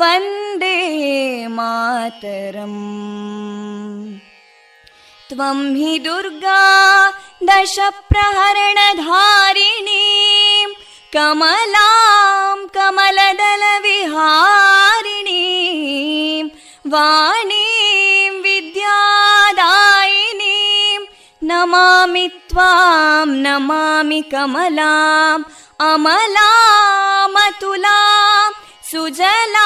वन्दे मातरम् त्वं हि दुर्गा दशप्रहरणधारिणीं कमलां कमलदलविहारिणीं वाणीं विद्यादायिनीं नमामि त्वां नमामि कमलाम् अमलामतुलां सुजलां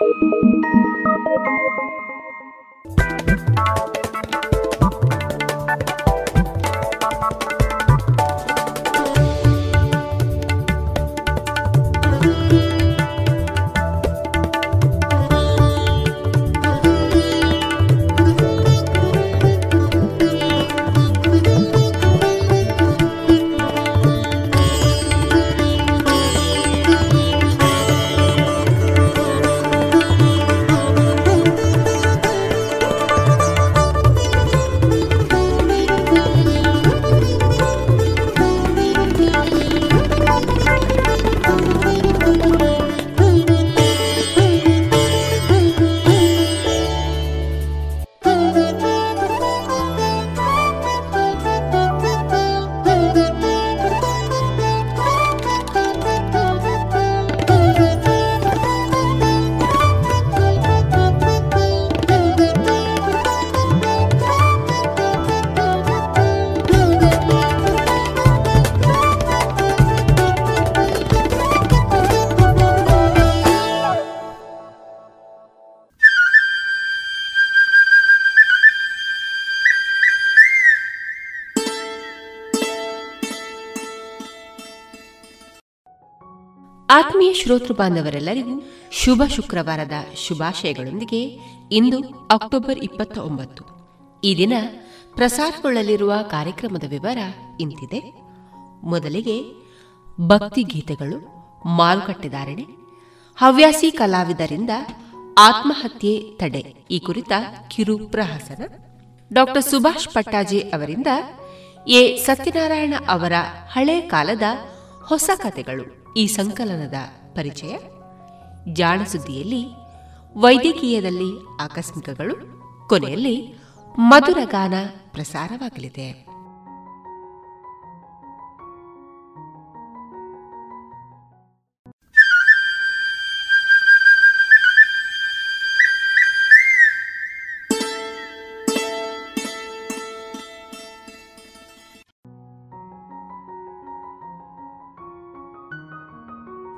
Thank you. ಶ್ರೋತೃ ಬಾಂಧವರೆಲ್ಲರಿಗೂ ಶುಭ ಶುಕ್ರವಾರದ ಶುಭಾಶಯಗಳೊಂದಿಗೆ ಇಂದು ಅಕ್ಟೋಬರ್ ಇಪ್ಪತ್ತ ಒಂಬತ್ತು. ಈ ದಿನ ಪ್ರಸಾರಗೊಳ್ಳಲಿರುವ ಕಾರ್ಯಕ್ರಮದ ವಿವರ ಇಂತಿದೆ. ಮೊದಲಿಗೆ ಭಕ್ತಿ ಗೀತೆಗಳು ಮಾರುಕಟ್ಟೆದಾರಣೆ ಹವ್ಯಾಸಿ ಕಲಾವಿದರಿಂದ ಆತ್ಮಹತ್ಯೆ ತಡೆ, ಈ ಕುರಿತ ಕಿರು ಪ್ರಹಸನ ಡಾಕ್ಟರ್ ಸುಭಾಷ್ ಪಟ್ಟಾಜೆ ಅವರಿಂದ ಎ. ಸತ್ಯನಾರಾಯಣ ಅವರ ಹಳೆ ಕಾಲದ ಹೊಸ ಕಥೆಗಳು ಈ ಸಂಕಲನದ ಪರಿಚಯ. ಜಾಣ ಸುದ್ದಿಯಲ್ಲಿ ವೈದ್ಯಕೀಯದಲ್ಲಿ ಆಕಸ್ಮಿಕಗಳು ಕೊನೆಯಲ್ಲಿ ಮಧುರಗಾನ ಪ್ರಸಾರವಾಗಲಿದೆ.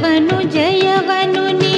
ಪಾಂಚಜನ್ಯ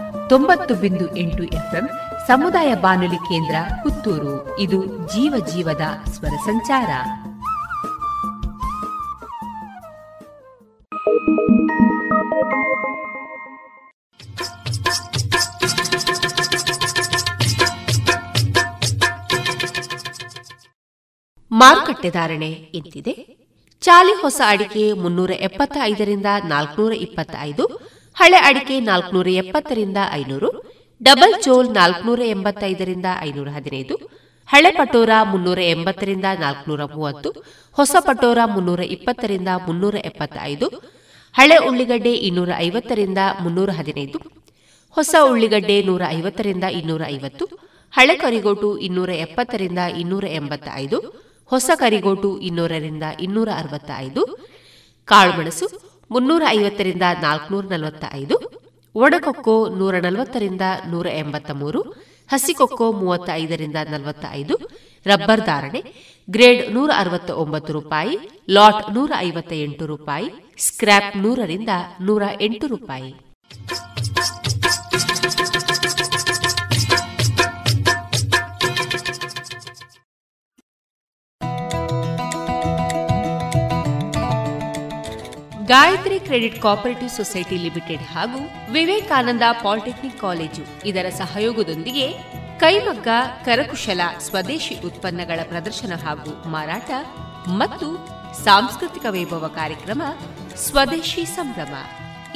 ತೊಂಬತ್ತು ಬಿಂದು ಎಂಟು ಎಫ್ಎಂ ಸಮುದಾಯ ಬಾನುಲಿ ಕೇಂದ್ರ ಪುತ್ತೂರು. ಇದು ಜೀವ ಜೀವದ ಸ್ವರ ಸಂಚಾರ. ಮಾರುಕಟ್ಟೆ ಧಾರಣೆ ಇಂತಿದೆ. ಚಾಲಿ ಹೊಸ ಅಡಿಕೆ ಮುನ್ನೂರ ಎಪ್ಪತ್ತೈದರಿಂದ ನಾಲ್ಕನೂರ ಇಪ್ಪತ್ತೈದು ಹಳೆ ಅಡಿಕೆ ನಾಲ್ಕನೂರ ಎಪ್ಪತ್ತರಿಂದ ಐನೂರು, ಡಬಲ್ ಚೋಲ್ ನಾಲ್ಕನೂರ ಎಂಬತ್ತೈದರಿಂದ ಐನೂರ ಹದಿನೈದು ಹಳೆ ಪಟೋರ ಮುನ್ನೂರ ಎಂಬತ್ತರಿಂದ ನಾಲ್ಕನೂರ ಮೂವತ್ತು ಹೊಸ ಪಟೋರ ಮುನ್ನೂರ ಇಪ್ಪತ್ತರಿಂದ ಮುನ್ನೂರ ಎಪ್ಪತ್ತೈದು ಹಳೆ ಉಳ್ಳಿಗಡ್ಡೆ ಇನ್ನೂರ ಐವತ್ತರಿಂದ ಮುನ್ನೂರ ಹದಿನೈದು ಹೊಸ ಉಳ್ಳಿಗಡ್ಡೆ ನೂರ ಐವತ್ತರಿಂದ ಇನ್ನೂರ ಐವತ್ತು ಹಳೆ ಕರಿಗೋಟು ಇನ್ನೂರ ಎಪ್ಪತ್ತರಿಂದ ಇನ್ನೂರ ಎಂಬತ್ತ ಐದು ಹೊಸ ಕರಿಗೋಟು ಇನ್ನೂರರಿಂದ ಇನ್ನೂರ ಅರವತ್ತ ಐದು ಕಾಳುಮೆಣಸು ಮುನ್ನೂರ ಐವತ್ತರಿಂದ ನಾಲ್ಕುನೂರ ನಲವತ್ತ ಐದು ಒಣಕೊಕ್ಕೋ ನೂರ ನಲವತ್ತರಿಂದ ನೂರ ಎಂಬತ್ತ ಮೂರು ಹಸಿಕೊಕ್ಕೋ ಮೂವತ್ತ ಐದರಿಂದ ನಲವತ್ತ ಐದು ರಬ್ಬರ್ ಧಾರಣೆ, ಗ್ರೇಡ್ ನೂರ ಅರವತ್ತ ಒಂಬತ್ತು ರೂಪಾಯಿ, ಲಾಟ್ ನೂರ ಐವತ್ತ ಎಂಟು ರೂಪಾಯಿ, ಸ್ಕ್ರ್ಯಾಪ್ ನೂರರಿಂದ ನೂರ ಎಂಟು ರೂಪಾಯಿ. Gayatri credit cooperative society limited ಹಾಗೂ ವಿವೇಕಾನಂದ ಪಾಲಿಟೆಕ್ನಿಕ್ ಕಾಲೇಜು ಇದರ ಸಹಯೋಗದೊಂದಿಗೆ ಕೈಮಗ್ಗ, ಕರಕುಶಲ, ಸ್ವದೇಶಿ ಉತ್ಪನ್ನಗಳ ಪ್ರದರ್ಶನ ಹಾಗೂ ಮಾರಾಟ ಮತ್ತು ಸಾಂಸ್ಕೃತಿಕ ವೈಭವ ಕಾರ್ಯಕ್ರಮ ಸ್ವದೇಶಿ ಸಂಭ್ರಮ.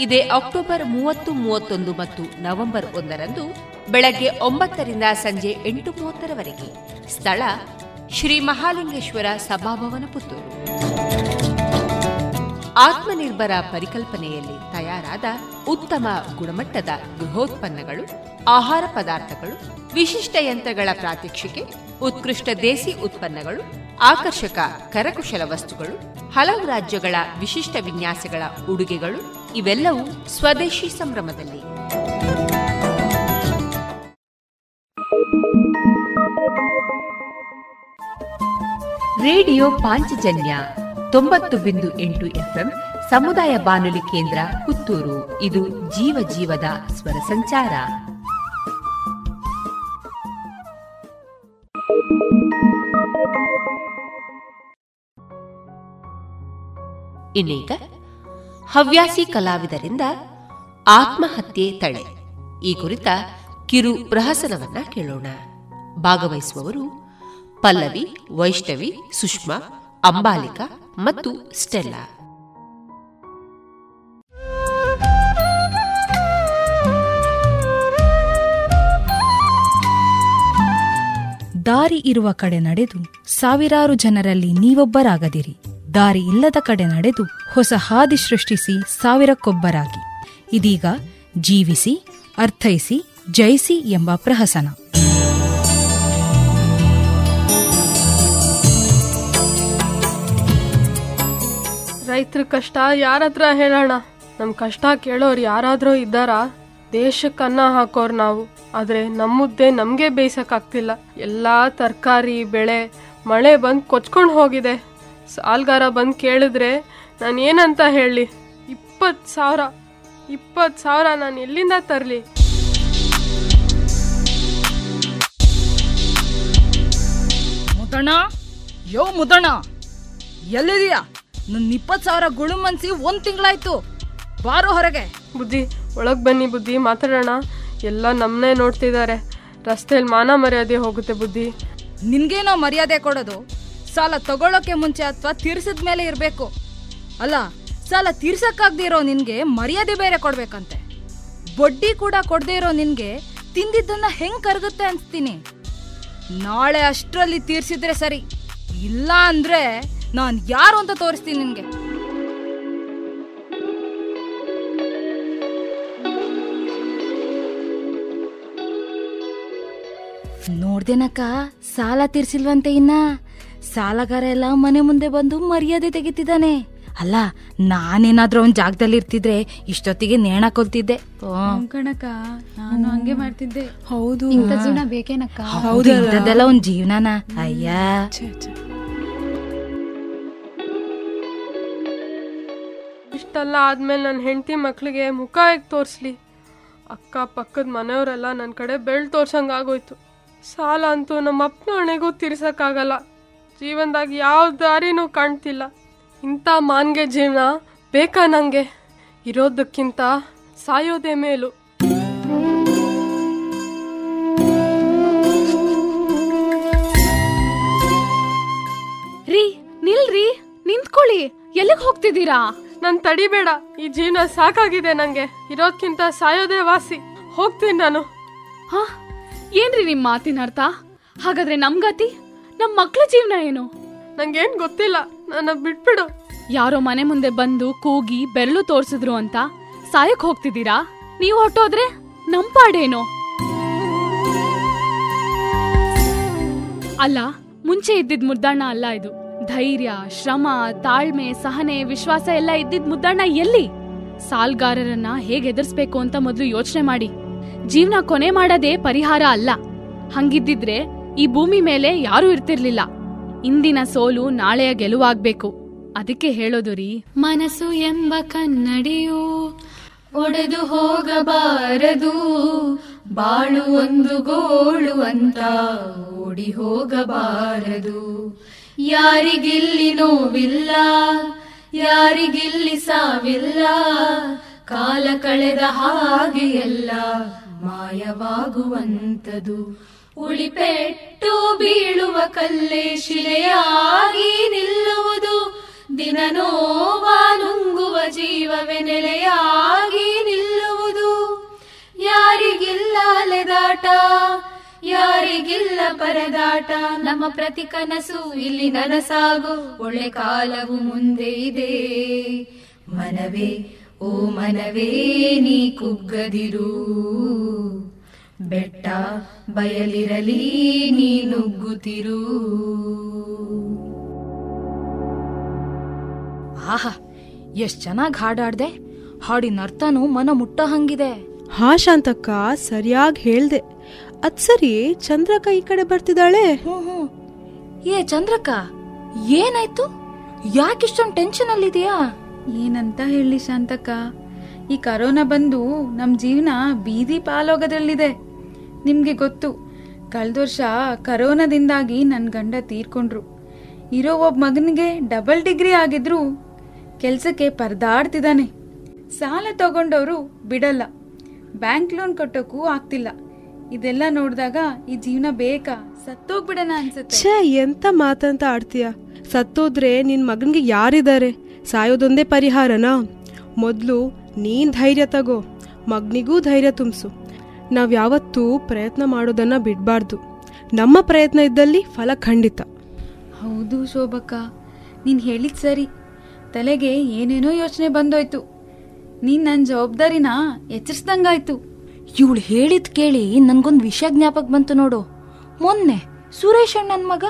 ಇದೇ ಅಕ್ಟೋಬರ್ ಮೂವತ್ತು, ಮೂವತ್ತೊಂದು ಮತ್ತು ನವೆಂಬರ್ ಒಂದರಂದು ಬೆಳಗ್ಗೆ ಒಂಬತ್ತರಿಂದ ಸಂಜೆ ಎಂಟು ಮೂವತ್ತರವರೆಗೆ ಸ್ಥಳ ಶ್ರೀ ಮಹಾಲಿಂಗೇಶ್ವರ ಸಭಾಭವನ ಪುತ್ತೂರು. ಆತ್ಮನಿರ್ಭರ ಪರಿಕಲ್ಪನೆಯಲ್ಲಿ ತಯಾರಾದ ಉತ್ತಮ ಗುಣಮಟ್ಟದ ಗೃಹೋತ್ಪನ್ನಗಳು, ಆಹಾರ ಪದಾರ್ಥಗಳು, ವಿಶಿಷ್ಟ ಯಂತ್ರಗಳ ಪ್ರಾತ್ಯಕ್ಷಿಕೆ, ಉತ್ಕೃಷ್ಟ ದೇಸಿ ಉತ್ಪನ್ನಗಳು, ಆಕರ್ಷಕ ಕರಕುಶಲ ವಸ್ತುಗಳು, ಹಲವು ರಾಜ್ಯಗಳ ವಿಶಿಷ್ಟ ವಿನ್ಯಾಸಗಳ ಉಡುಗೆಗಳು, ಇವೆಲ್ಲವೂ ಸ್ವದೇಶಿ ಸಂಭ್ರಮದಲ್ಲಿ. ರೇಡಿಯೋ ಪಾಂಚಜನ್ಯ ತೊಂಬತ್ತು ಬಿಂದು ಎಂಟು ಎಫ್ಎಂ, ಸಮುದಾಯ ಬಾನುಲಿ ಕೇಂದ್ರ ಪುತ್ತೂರು. ಇದು ಜೀವ ಜೀವದ ಸ್ವರ ಸಂಚಾರ. ಇನ್ನೀಗ ಹವ್ಯಾಸಿ ಕಲಾವಿದರಿಂದ ಆತ್ಮಹತ್ಯೆ ತಡೆ. ಈ ಕುರಿತ ಕಿರು ಪ್ರಹಸನವನ್ನ ಕೇಳೋಣ. ಭಾಗವಹಿಸುವವರು ಪಲ್ಲವಿ, ವೈಷ್ಣವಿ, ಸುಷ್ಮಾ ಅಂಬಾಲಿಕಾ ಮತ್ತು ಸ್ಟೆಲ್ಲಾ. ದಾರಿ ಇರುವ ಕಡೆ ನಡೆದು ಸಾವಿರಾರು ಜನರಲ್ಲಿ ನೀವೊಬ್ಬರಾಗದಿರಿ. ದಾರಿ ಇಲ್ಲದ ಕಡೆ ನಡೆದು ಹೊಸ ಹಾದಿ ಸೃಷ್ಟಿಸಿ ಸಾವಿರಕ್ಕೊಬ್ಬರಾಗಿ. ಇದೀಗ ಜೀವಿಸಿ, ಅರ್ಥೈಸಿ, ಜಯಿಸಿ ಎಂಬ ಪ್ರಹಸನ. ರೈತರ ಕಷ್ಟ ಯಾರ ಹತ್ರ ಹೇಳೋಣ? ನಮ್ಮ ಕಷ್ಟ ಕೇಳೋರು ಯಾರಾದರೂ ಇದ್ದಾರಾ? ದೇಶಕ್ಕೆ ಅನ್ನ ಹಾಕೋರ್ ನಾವು. ಆದ್ರೆ ನಮ್ಮುದ್ದೆ ನಮಗೆ ಬೇಯಿಸೋಕ್ಕಾಗ್ತಿಲ್ಲ. ಎಲ್ಲಾ ತರಕಾರಿ, ಬೆಳೆ, ಮಳೆ ಬಂದು ಕೊಚ್ಕೊಂಡು ಹೋಗಿದೆ. ಸಾಲ್ಗಾರ ಬಂದು ಕೇಳಿದ್ರೆ ನಾನು ಏನಂತ ಹೇಳಿ? ಇಪ್ಪತ್ತು ಸಾವಿರ. ಇಪ್ಪತ್ತು ಸಾವಿರ ನಾನು ಎಲ್ಲಿಂದ ತರ್ಲಿ? ಮುದಣ ಯೋ ಮುದಣ ಎಲ್ಲಿದೀಯಾ ನನ್ ಇಪ್ಪತ್ತು ಸಾವಿರ ಗುಳು ಮನ್ಸಿ ಒಂದ್ ತಿಂಗಳಾಯ್ತು. ಬಾರೋ ಹೊರಗೆ. ಬುದ್ಧಿ ಒಳಗೆ ಬನ್ನಿ ಬುದ್ಧಿ ಮಾತಾಡೋಣ. ಎಲ್ಲ ನಮ್ಮನ್ನೇ ನೋಡ್ತಿದ್ದಾರೆ ರಸ್ತೆಯಲ್ಲಿ ಮಾನ ಮರ್ಯಾದೆ ಹೋಗುತ್ತೆ ಬುದ್ಧಿ. ನಿನ್ಗೇನೋ ಮರ್ಯಾದೆ ಕೊಡೋದು. ಸಾಲ ತಗೊಳ್ಳೋಕೆ ಮುಂಚೆ ಅಥವಾ ತೀರ್ಸಿದ ಮೇಲೆ ಇರಬೇಕು. ಅಲ್ಲ ಸಾಲ ತೀರ್ಸಕ್ಕಾಗ್ದಿರೋ ನಿನ್ಗೆ ಮರ್ಯಾದೆ ಬೇರೆ ಕೊಡ್ಬೇಕಂತೆ. ಬಡ್ಡಿ ಕೂಡ ಕೊಡದೇ ಇರೋ ನಿನ್ಗೆ ತಿಂದಿದ್ದನ್ನ ಹೆಂಗ್ ಕರಗುತ್ತೆ ಅನ್ಸ್ತೀನಿ. ನಾಳೆ ಅಷ್ಟರಲ್ಲಿ ತೀರ್ಸಿದ್ರೆ ಸರಿ. ಇಲ್ಲ ಅಂದ್ರೆ ನಾನ್ ಯಾರು ಅಂತ ತೋರಿಸ್ತೀನಿ ನಿನ್ಗೆ. ನೋಡ್ದೇನಕ್ಕ ಸಾಲ ತೀರ್ಸಿಲ್ವಂತೆ ಇನ್ನ? ಸಾಲಗಾರ ಎಲ್ಲ ಮನೆ ಮುಂದೆ ಬಂದು ಮರ್ಯಾದೆ ತೆಗಿತಿದ್ದಾನೆ. ಅಲ್ಲ ನಾನೇನಾದ್ರೂ ಅವನ್ ಜಾಗದಲ್ಲಿ ಇರ್ತಿದ್ರೆ ಇಷ್ಟೊತ್ತಿಗೆ ನೇಣ ಕೊಲ್ತಿದ್ದೆ. ಕಣಕ ನಾನು ಹಂಗೆ ಮಾಡ್ತಿದ್ದೆ. ಹೌದು. ಜೀವನ ಬೇಕೇನಕ್ಕ? ಹೌದು ಇಂಥದ್ದೆಲ್ಲ ಒಂದ್ ಜೀವನನ? ಅಯ್ಯ. ಇಷ್ಟೆಲ್ಲ ಆದ್ಮೇಲೆ ನನ್ನ ಹೆಂಡತಿ ಮಕ್ಕಳಿಗೆ ಮುಖ ಹೇಗೆ ತೋರಿಸ್ಲಿ? ಅಕ್ಕ ಪಕ್ಕದ ಮನೆಯವರೆಲ್ಲ ನನ್ನ ಕಡೆ ಬೆಳ್ ತೋರ್ಸಂಗಾಗೋಯ್ತು ಸಾಲ ಅಂತೂ ನಮ್ಮ ಅಪ್ಪನ ಹಣೆಗೂ ತೀರ್ಸೋಕ್ಕಾಗಲ್ಲ. ಜೀವನದಾಗ ಯಾವ ದಾರಿನೂ ಕಾಣ್ತಿಲ್ಲ. ಇಂಥ ಮಾನ್ಗೆ ಜೀವನ ಬೇಕಾ ನನಗೆ ಇರೋದಕ್ಕಿಂತ ಸಾಯೋದೇ ಮೇಲು. ರೀ, ನಿಲ್ರಿ, ನಿಂತ್ಕೊಳ್ಳಿ. ಎಲ್ಲಿಗೆ ಹೋಗ್ತಿದ್ದೀರಾ? ನನ್ ತಡಿಬೇಡ ಈ ಜೀವನ ಸಾಕಾಗಿದೆ ನಂಗೆ. ಇರೋದ್ಕಿಂತ ಸಾಯೋದೇ ವಾಸಿ. ಹೋಗ್ತೀನಿ ನಾನು. ಹಾ ಏನ್ರಿ ನಿಮ್ ಮಾತಿನ ಅರ್ಥ? ಹಾಗಾದ್ರೆ ನಮ್ಗತಿ ನಮ್ ಮಕ್ಳ ಜೀವನ ಏನು? ನಂಗೇನ್ ಗೊತ್ತಿಲ್ಲ. ನನ್ನ ಬಿಟ್ಬಿಡು. ಯಾರೋ ಮನೆ ಮುಂದೆ ಬಂದು ಕೂಗಿ ಬೆರಳು ತೋರ್ಸಿದ್ರು ಅಂತ ಸಾಯಕ್ ಹೋಗ್ತಿದ್ದೀರಾ? ನೀವು ಹೊಟ್ಟೋದ್ರೆ ನಮ್ ಪಾಡೇನು? ಅಲ್ಲ ಮುಂಚೆ ಇದ್ದಿದ್ ಮುದ್ದಣ್ಣ ಅಲ್ಲ ಇದು. ಧೈರ್ಯ, ಶ್ರಮ, ತಾಳ್ಮೆ, ಸಹನೆ, ವಿಶ್ವಾಸ ಎಲ್ಲ ಇದ್ದಿದ್ ಮುದ್ದಣ್ಣ ಎಲ್ಲಿ? ಸಾಲ್ಗಾರರನ್ನ ಹೇಗೆ ಎದುರಿಸ್ಬೇಕು ಅಂತ ಮೊದಲು ಯೋಚನೆ ಮಾಡಿ. ಜೀವನ ಕೊನೆ ಮಾಡದೇ ಪರಿಹಾರ ಅಲ್ಲ. ಹಂಗಿದ್ದಿದ್ರೆ ಈ ಭೂಮಿ ಮೇಲೆ ಯಾರೂ ಇರ್ತಿರ್ಲಿಲ್ಲ. ಇಂದಿನ ಸೋಲು ನಾಳೆಯ ಗೆಲುವಾಗ್ಬೇಕು. ಅದಕ್ಕೆ ಹೇಳೋದು ರೀ. ಮನಸ್ಸು ಎಂಬ ಕನ್ನಡಿಯು ಒಡೆದು ಹೋಗಬಾರದು. ಬಾಳು ಒಂದು ಗೋಳು ಅಂತ ಓಡಿ ಹೋಗಬಾರದು. ಯಾರಿಗಿಲ್ಲಿ ನೋವಿಲ್ಲ, ಯಾರಿಗಿಲ್ಲಿ ಸಾವಿಲ್ಲ, ಕಾಲ ಕಳೆದ ಹಾಗೆ ಎಲ್ಲ ಮಾಯವಾಗುವಂತದು ಉಳಿಪೆಟ್ಟು ಬೀಳುವ ಕಲ್ಲೇ ಶಿಲೆಯಾಗಿ ನಿಲ್ಲುವುದು ದಿನ ನೋವ ನುಂಗುವ ಜೀವವೇ ನೆಲೆಯಾಗಿ ನಿಲ್ಲುವುದು. ಯಾರಿಗಿಲ್ಲ ಅಲೆದಾಟ ಯಾರಿಗಿಲ್ಲ ಪರದಾಟ. ನಮ್ಮ ಪ್ರತಿ ಕನಸು ಇಲ್ಲಿ ನನಸಾಗು. ಒಳ್ಳೆ ಕಾಲವು ಮುಂದೆ ಇದೆ. ಮನವೇ ಓ ಮನವೇ ನೀ ಕುಗ್ಗದಿರು. ಬೆಟ್ಟ ಬಯಲಿರಲಿ ನೀ ನುಗ್ಗುತ್ತಿರು. ಆಹಾ ಎಷ್ಟ್ ಚೆನ್ನಾಗಿ ಹಾಡಾಡ್ದೆ. ಹಾಡಿನ ಅರ್ಥನೂ ಮನ ಮುಟ್ಟ ಹಂಗಿದೆ. ಹಾ ಶಾಂತಕ್ಕ ಸರಿಯಾಗಿ ಹೇಳ್ದೆ. ಅದ್ ಸರಿ ಚಂದ್ರಕ ಈ ಕಡೆ ಬರ್ತಿದ್ದಾಳೆ? ಏ ಚಂದ್ರಕ ಏನಾಯ್ತು? ಯಾಕಿಷ್ಟೊಂದು ಟೆನ್ಷನ್ ಅಲ್ಲಿದೆಯಾ ಏನಂತ ಹೇಳಿ ಶಾಂತಕ್ಕ ಈ ಕರೋನಾ ಬಂದು ನಮ್ ಜೀವನ ಬೀದಿ ಪಾಲೋಗದಲ್ಲಿದೆ. ನಿಮ್ಗೆ ಗೊತ್ತು ಕಳ್ದ ವರ್ಷ ಕರೋನಾದಿಂದಾಗಿ ನನ್ನ ಗಂಡ ತೀರ್ಕೊಂಡ್ರು. ಇರೋ ಒಬ್ಬ ಮಗನಿಗೆ ಡಬಲ್ ಡಿಗ್ರಿ ಆಗಿದ್ರು ಕೆಲ್ಸಕ್ಕೆ ಪರದಾಡ್ತಿದ್ದಾನೆ. ಸಾಲ ತಗೊಂಡವರು ಬಿಡಲ್ಲ. ಬ್ಯಾಂಕ್ ಲೋನ್ ಕಟ್ಟೋಕ್ಕೂ ಆಗ್ತಿಲ್ಲ. ಇದೆಲ್ಲ ನೋಡಿದಾಗ ಈ ಜೀವನ ಬೇಕಾ ಸತ್ತೋಗ್ಬಿಡಣ ಅನ್ಸುತ್ತೆ. ಛೇ ಎಂತ ಮಾತಂತ ಆಡ್ತೀಯ? ಸತ್ತೋದ್ರೆ ನಿನ್ ಮಗನ್ಗೆ ಯಾರಿದ್ದಾರೆ? ಸಾಯೋದೊಂದೇ ಪರಿಹಾರನಾ? ಮೊದಲು ನೀನ್ ಧೈರ್ಯ ತಗೋ ಮಗನಿಗೂ ಧೈರ್ಯ ತುಂಬಿಸು. ನಾವ್ ಯಾವತ್ತೂ ಪ್ರಯತ್ನ ಮಾಡೋದನ್ನ ಬಿಡಬಾರ್ದು. ನಮ್ಮ ಪ್ರಯತ್ನ ಇದ್ದಲ್ಲಿ ಫಲ ಖಂಡಿತ. ಹೌದು ಶೋಭಕ್ಕ ನೀನ್ ಹೇಳಿದ್ ಸರಿ. ತಲೆಗೆ ಏನೇನೋ ಯೋಚನೆ ಬಂದೋಯ್ತು. ನೀನ್ ನನ್ನ ಜವಾಬ್ದಾರಿನ ಎಚ್ಚರಿಸ್ದಂಗಾಯ್ತು. ಇವಳು ಹೇಳಿದ್ ಕೇಳಿ ನನ್ಗೊಂದು ವಿಷಯ ಜ್ಞಾಪಕ ಬಂತು ನೋಡು. ಮೊನ್ನೆ ಸುರೇಶ್ ಅಣ್ಣನ್ ಮಗ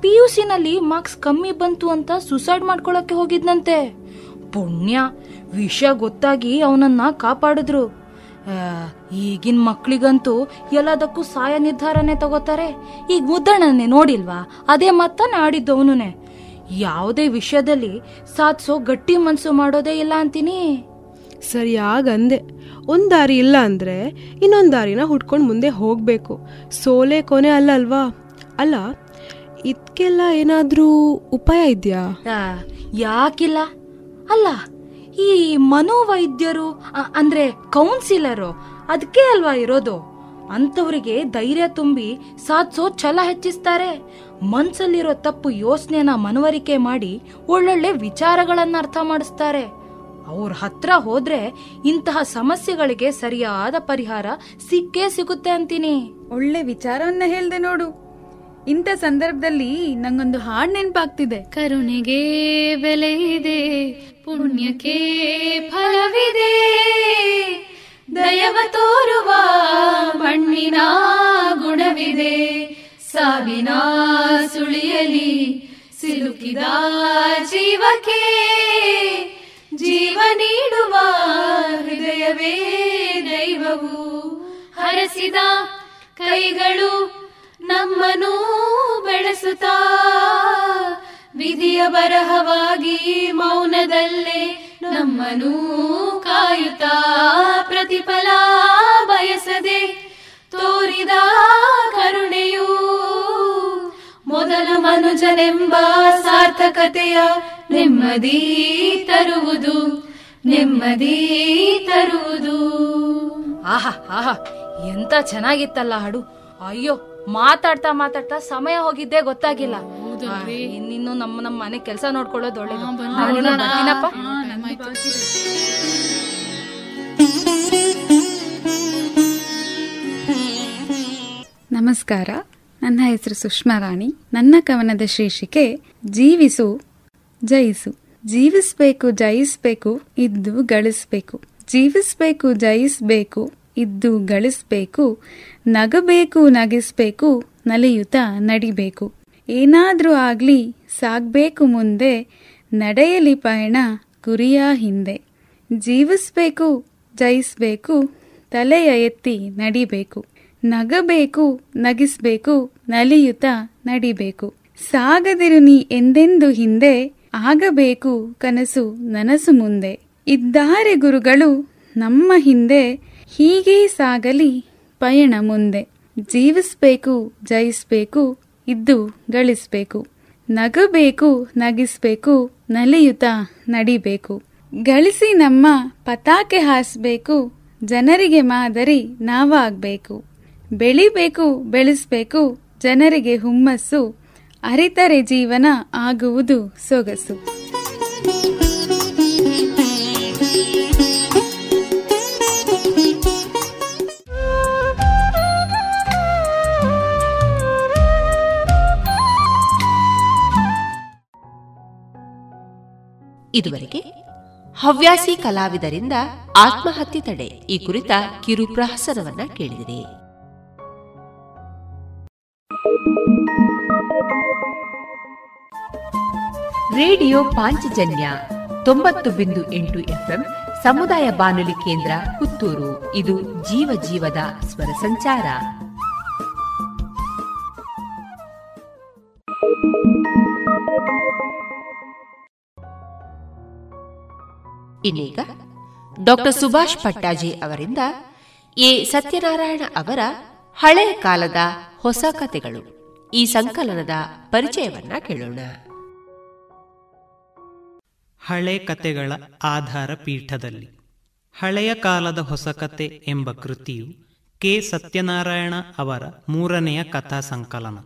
ಪಿ ಯು ನಲ್ಲಿ ಮಾರ್ಕ್ಸ್ ಕಮ್ಮಿ ಬಂತು ಅಂತ ಸುಸೈಡ್ ಮಾಡ್ಕೊಳಕ್ಕೆ ಹೋಗಿದ್ನಂತೆ. ಪುಣ್ಯ, ವಿಷಯ ಗೊತ್ತಾಗಿ ಅವನನ್ನ ಕಾಪಾಡಿದ್ರು. ಈಗಿನ ಮಕ್ಳಿಗಂತೂ ಎಲ್ಲದಕ್ಕೂ ಸಾಯ ನಿರ್ಧಾರನೇ ತಗೋತಾರೆ. ಈಗ ಮುದ್ದಣ್ಣನೇ ನೋಡಿಲ್ವಾ? ಅದೇ ಮತ್ತಾನೆ ಆಡಿದ್ದವನುನೆ ಯಾವುದೇ ವಿಷಯದಲ್ಲಿ ಸಾಧಿಸೋ ಗಟ್ಟಿ ಮನಸ್ಸು ಮಾಡೋದೇ ಇಲ್ಲ ಅಂತೀನಿ. ಸರಿಯಾಗಿ ಅಂದೆ. ಒಂದ್ ದಾರಿ ಇಲ್ಲ ಅಂದರೆ ಇನ್ನೊಂದು ದಾರಿನ ಹುಡ್ಕೊಂಡು ಮುಂದೆ ಹೋಗಬೇಕು. ಸೋಲೆ ಕೊನೆ ಅಲ್ಲ ಅಲ್ವಾ ಅಲ್ಲ ಇದಕ್ಕೆಲ್ಲ ಏನಾದರೂ ಉಪಾಯ ಇದೆಯಾ? ಯಾಕಿಲ್ಲ? ಅಲ್ಲ, ಈ ಮನೋವೈದ್ಯರು ಅಂದರೆ ಕೌನ್ಸಿಲರು ಅದಕ್ಕೆ ಅಲ್ವಾ ಇರೋದು? ಅಂತವರಿಗೆ ಧೈರ್ಯ ತುಂಬಿ ಸಾಧಿಸೋ ಛಲ ಹೆಚ್ಚಿಸ್ತಾರೆ. ಮನ್ಸಲ್ಲಿರೋ ತಪ್ಪು ಯೋಚನೆನ ಮನವರಿಕೆ ಮಾಡಿ ಒಳ್ಳೊಳ್ಳೆ ವಿಚಾರಗಳನ್ನು ಅರ್ಥ ಮಾಡಿಸ್ತಾರೆ. ಅವ್ರ ಹತ್ರ ಹೋದ್ರೆ ಇಂತಹ ಸಮಸ್ಯೆಗಳಿಗೆ ಸರಿಯಾದ ಪರಿಹಾರ ಸಿಕ್ಕೇ ಸಿಗುತ್ತೆ ಅಂತೀನಿ. ಒಳ್ಳೆ ವಿಚಾರವನ್ನ ಹೇಳ್ದೆ ನೋಡು. ಇಂಥ ಸಂದರ್ಭದಲ್ಲಿ ನಂಗೊಂದು ಹಾಡ್ ನೆನ್ಪಾಗ್ತಿದೆ. ಕರುಣೆಗೆ ಬೆಲೆ ಇದೆ ಪುಣ್ಯಕ್ಕೆ ಫಲವಿದೆ. ದಯವ ತೋರುವ ಮಣ್ಣಿನ ಗುಣವಿದೆ. ಸಾವಿನ ಸುಳಿಯಲಿ ಸಿಲುಕಿದ ಜೀವಕ್ಕೆ ಜೀವ ನೀಡುವ ಹೃದಯವೇ ದೈವವು. ಹರಸಿದ ಕೈಗಳು ನಮ್ಮನ್ನು ಬೆಳೆಸುತ್ತಾ, ವಿಧಿಯ ಬರಹವಾಗಿ ಮೌನದಲ್ಲೇ ನಮ್ಮನ್ನು ಕಾಯುತ್ತಾ, ಪ್ರತಿಫಲ ಬಯಸದೆ ಮನುಜನೆಂಬ ಸಾರ್ಥಕತೆಯ ನೆಮ್ಮದಿ ತರುವುದು ನೆಮ್ಮದಿ ತರುವುದು. ಆಹಾ ಆಹಾ ಎಂತ ಚೆನ್ನಾಗಿತ್ತಲ್ಲ ಹಾಡು. ಅಯ್ಯೋ ಮಾತಾಡ್ತಾ ಮಾತಾಡ್ತಾ ಸಮಯ ಹೋಗಿದ್ದೇ ಗೊತ್ತಾಗಿಲ್ಲ. ಇನ್ನಿನ್ನು ನಮ್ಮ ನಮ್ಮ ಮನೆ ಕೆಲಸ ನೋಡ್ಕೊಳ್ಳೋದು ಒಳ್ಳೇದು. ನಮಸ್ಕಾರ. ನನ್ನ ಹೆಸರು ಸುಷ್ಮಾ ರಾಣಿ. ನನ್ನ ಕವನದ ಶೀರ್ಷಿಕೆ, ಜೀವಿಸು, ಜಯಿಸು. ಜೀವಿಸಬೇಕು, ಜಯಿಸಬೇಕು, ಇದ್ದು ಗಳಿಸಬೇಕು. ಜೀವಿಸಬೇಕು, ಜಯಿಸಬೇಕು, ಇದ್ದು ಗಳಿಸಬೇಕು. ನಗಬೇಕು, ನಗಿಸ್ಬೇಕು ನಲಿಯುತ ನಡಿಬೇಕು. ಏನಾದರೂ ಆಗಲಿ, ಸಾಗಬೇಕು ಮುಂದೆ, ನಡೆಯಲಿ ಪಯಣ ಗುರಿಯ ಹಿಂದೆ. ಜೀವಿಸಬೇಕು, ಜಯಿಸಬೇಕು, ತಲೆಯ ಎತ್ತಿ ನಡಿಬೇಕು. ನಗಬೇಕು, ನಗಿಸ್ಬೇಕು, ನಲಿಯುತ್ತ ನಡಿಬೇಕು. ಸಾಗದಿರು ನೀ ಎಂದೆಂದು ಹಿಂದೆ, ಆಗಬೇಕು ಕನಸು ನನಸು ಮುಂದೆ. ಇದ್ದಾರೆ ಗುರುಗಳು ನಮ್ಮ ಹಿಂದೆ, ಹೀಗೆ ಸಾಗಲಿ ಪಯಣ ಮುಂದೆ. ಜೀವಿಸ್ಬೇಕು, ಜಯಿಸ್ಬೇಕು, ಇದ್ದು ಗಳಿಸ್ಬೇಕು. ನಗಬೇಕು, ನಗಿಸ್ಬೇಕು, ನಲಿಯುತ್ತ ನಡಿಬೇಕು. ಗಳಿಸಿ ನಮ್ಮ ಪತಾಕೆ ಹಾಸ್ಬೇಕು, ಜನರಿಗೆ ಮಾದರಿ ನಾವಾಗ್ಬೇಕು. ಬೆಳಿಬೇಕು, ಬೆಳೆಸ್ಬೇಕು, ಜನರಿಗೆ ಹುಮ್ಮಸ್ಸು, ಅರಿತರೆ ಜೀವನ ಆಗುವುದು ಸೊಗಸು. ಇದುವರೆಗೆ ಹವ್ಯಾಸಿ ಕಲಾವಿದರಿಂದ ಆತ್ಮಹತ್ಯೆ ತಡೆ ಈ ಕುರಿತ ಕಿರು ಪ್ರಹಸನವನ್ನ ಕೇಳಿದಿರಿ. ರೇಡಿಯೋ ಪಾಂಚಜನ್ಯ ತೊಂಬತ್ತು ಬಿಂದು ಎಂಟು ಎಫ್ಎಂ ಸಮುದಾಯ ಬಾನುಲಿ ಕೇಂದ್ರ ಪುತ್ತೂರು. ಇದು ಜೀವ ಜೀವದ ಸ್ವರ ಸಂಚಾರ. ಇನ್ನೀಗ ಡಾಕ್ಟರ್ ಸುಭಾಷ್ ಪಟ್ಟಾಜಿ ಅವರಿಂದ ಎ ಸತ್ಯನಾರಾಯಣ ಅವರ ಹಳೆಯ ಕಾಲದ ಹೊಸ ಕಥೆಗಳು. ಈ ಸಂಕಲನದ ಪರಿಚಯವನ್ನ ಕೇಳೋಣ. ಹಳೆ ಕಥೆಗಳ ಆಧಾರ ಪೀಠದಲ್ಲಿ. ಹಳೆಯ ಕಾಲದ ಹೊಸ ಕತೆ ಎಂಬ ಕೃತಿಯು ಕೆ. ಸತ್ಯನಾರಾಯಣ ಅವರ ಮೂರನೆಯ ಕಥಾ ಸಂಕಲನ.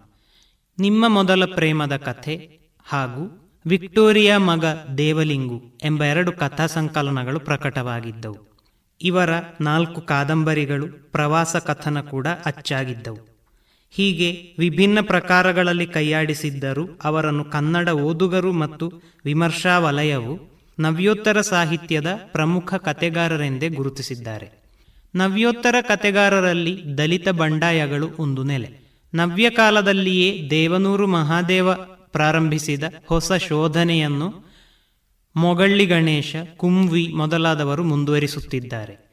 ನಿಮ್ಮ ಮೊದಲ ಪ್ರೇಮದ ಕಥೆ ಹಾಗೂ ವಿಕ್ಟೋರಿಯಾ ಮಗ ದೇವಲಿಂಗು ಎಂಬ ಎರಡು ಕಥಾ ಸಂಕಲನಗಳು ಪ್ರಕಟವಾಗಿದ್ದವು. ಇವರ ನಾಲ್ಕು ಕಾದಂಬರಿಗಳು ಪ್ರವಾಸ ಕಥನ ಕೂಡ ಅಚ್ಚಾಗಿದ್ದವು. ಹೀಗೆ ವಿಭಿನ್ನ ಪ್ರಕಾರಗಳಲ್ಲಿ ಕೈಯಾಡಿಸಿದ್ದರೂ ಅವರನ್ನು ಕನ್ನಡ ಓದುಗರು ಮತ್ತು ವಿಮರ್ಶಾ ವಲಯವು ನವ್ಯೋತ್ತರ ಸಾಹಿತ್ಯದ ಪ್ರಮುಖ ಕತೆಗಾರರೆಂದೇ ಗುರುತಿಸಿದ್ದಾರೆ. ನವ್ಯೋತ್ತರ ಕತೆಗಾರರಲ್ಲಿ ದಲಿತ ಬಂಡಾಯಗಳು ಒಂದು ನೆಲೆ. ನವ್ಯ ಕಾಲದಲ್ಲಿಯೇ ದೇವನೂರು ಮಹಾದೇವ ಪ್ರಾರಂಭಿಸಿದ ಹೊಸ ಶೋಧನೆಯನ್ನು ಮೊಗಳ್ಳಿ ಗಣೇಶ, ಕುಂವಿ ಮೊದಲಾದವರು ಮುಂದುವರಿಸುತ್ತಿದ್ದಾರೆ.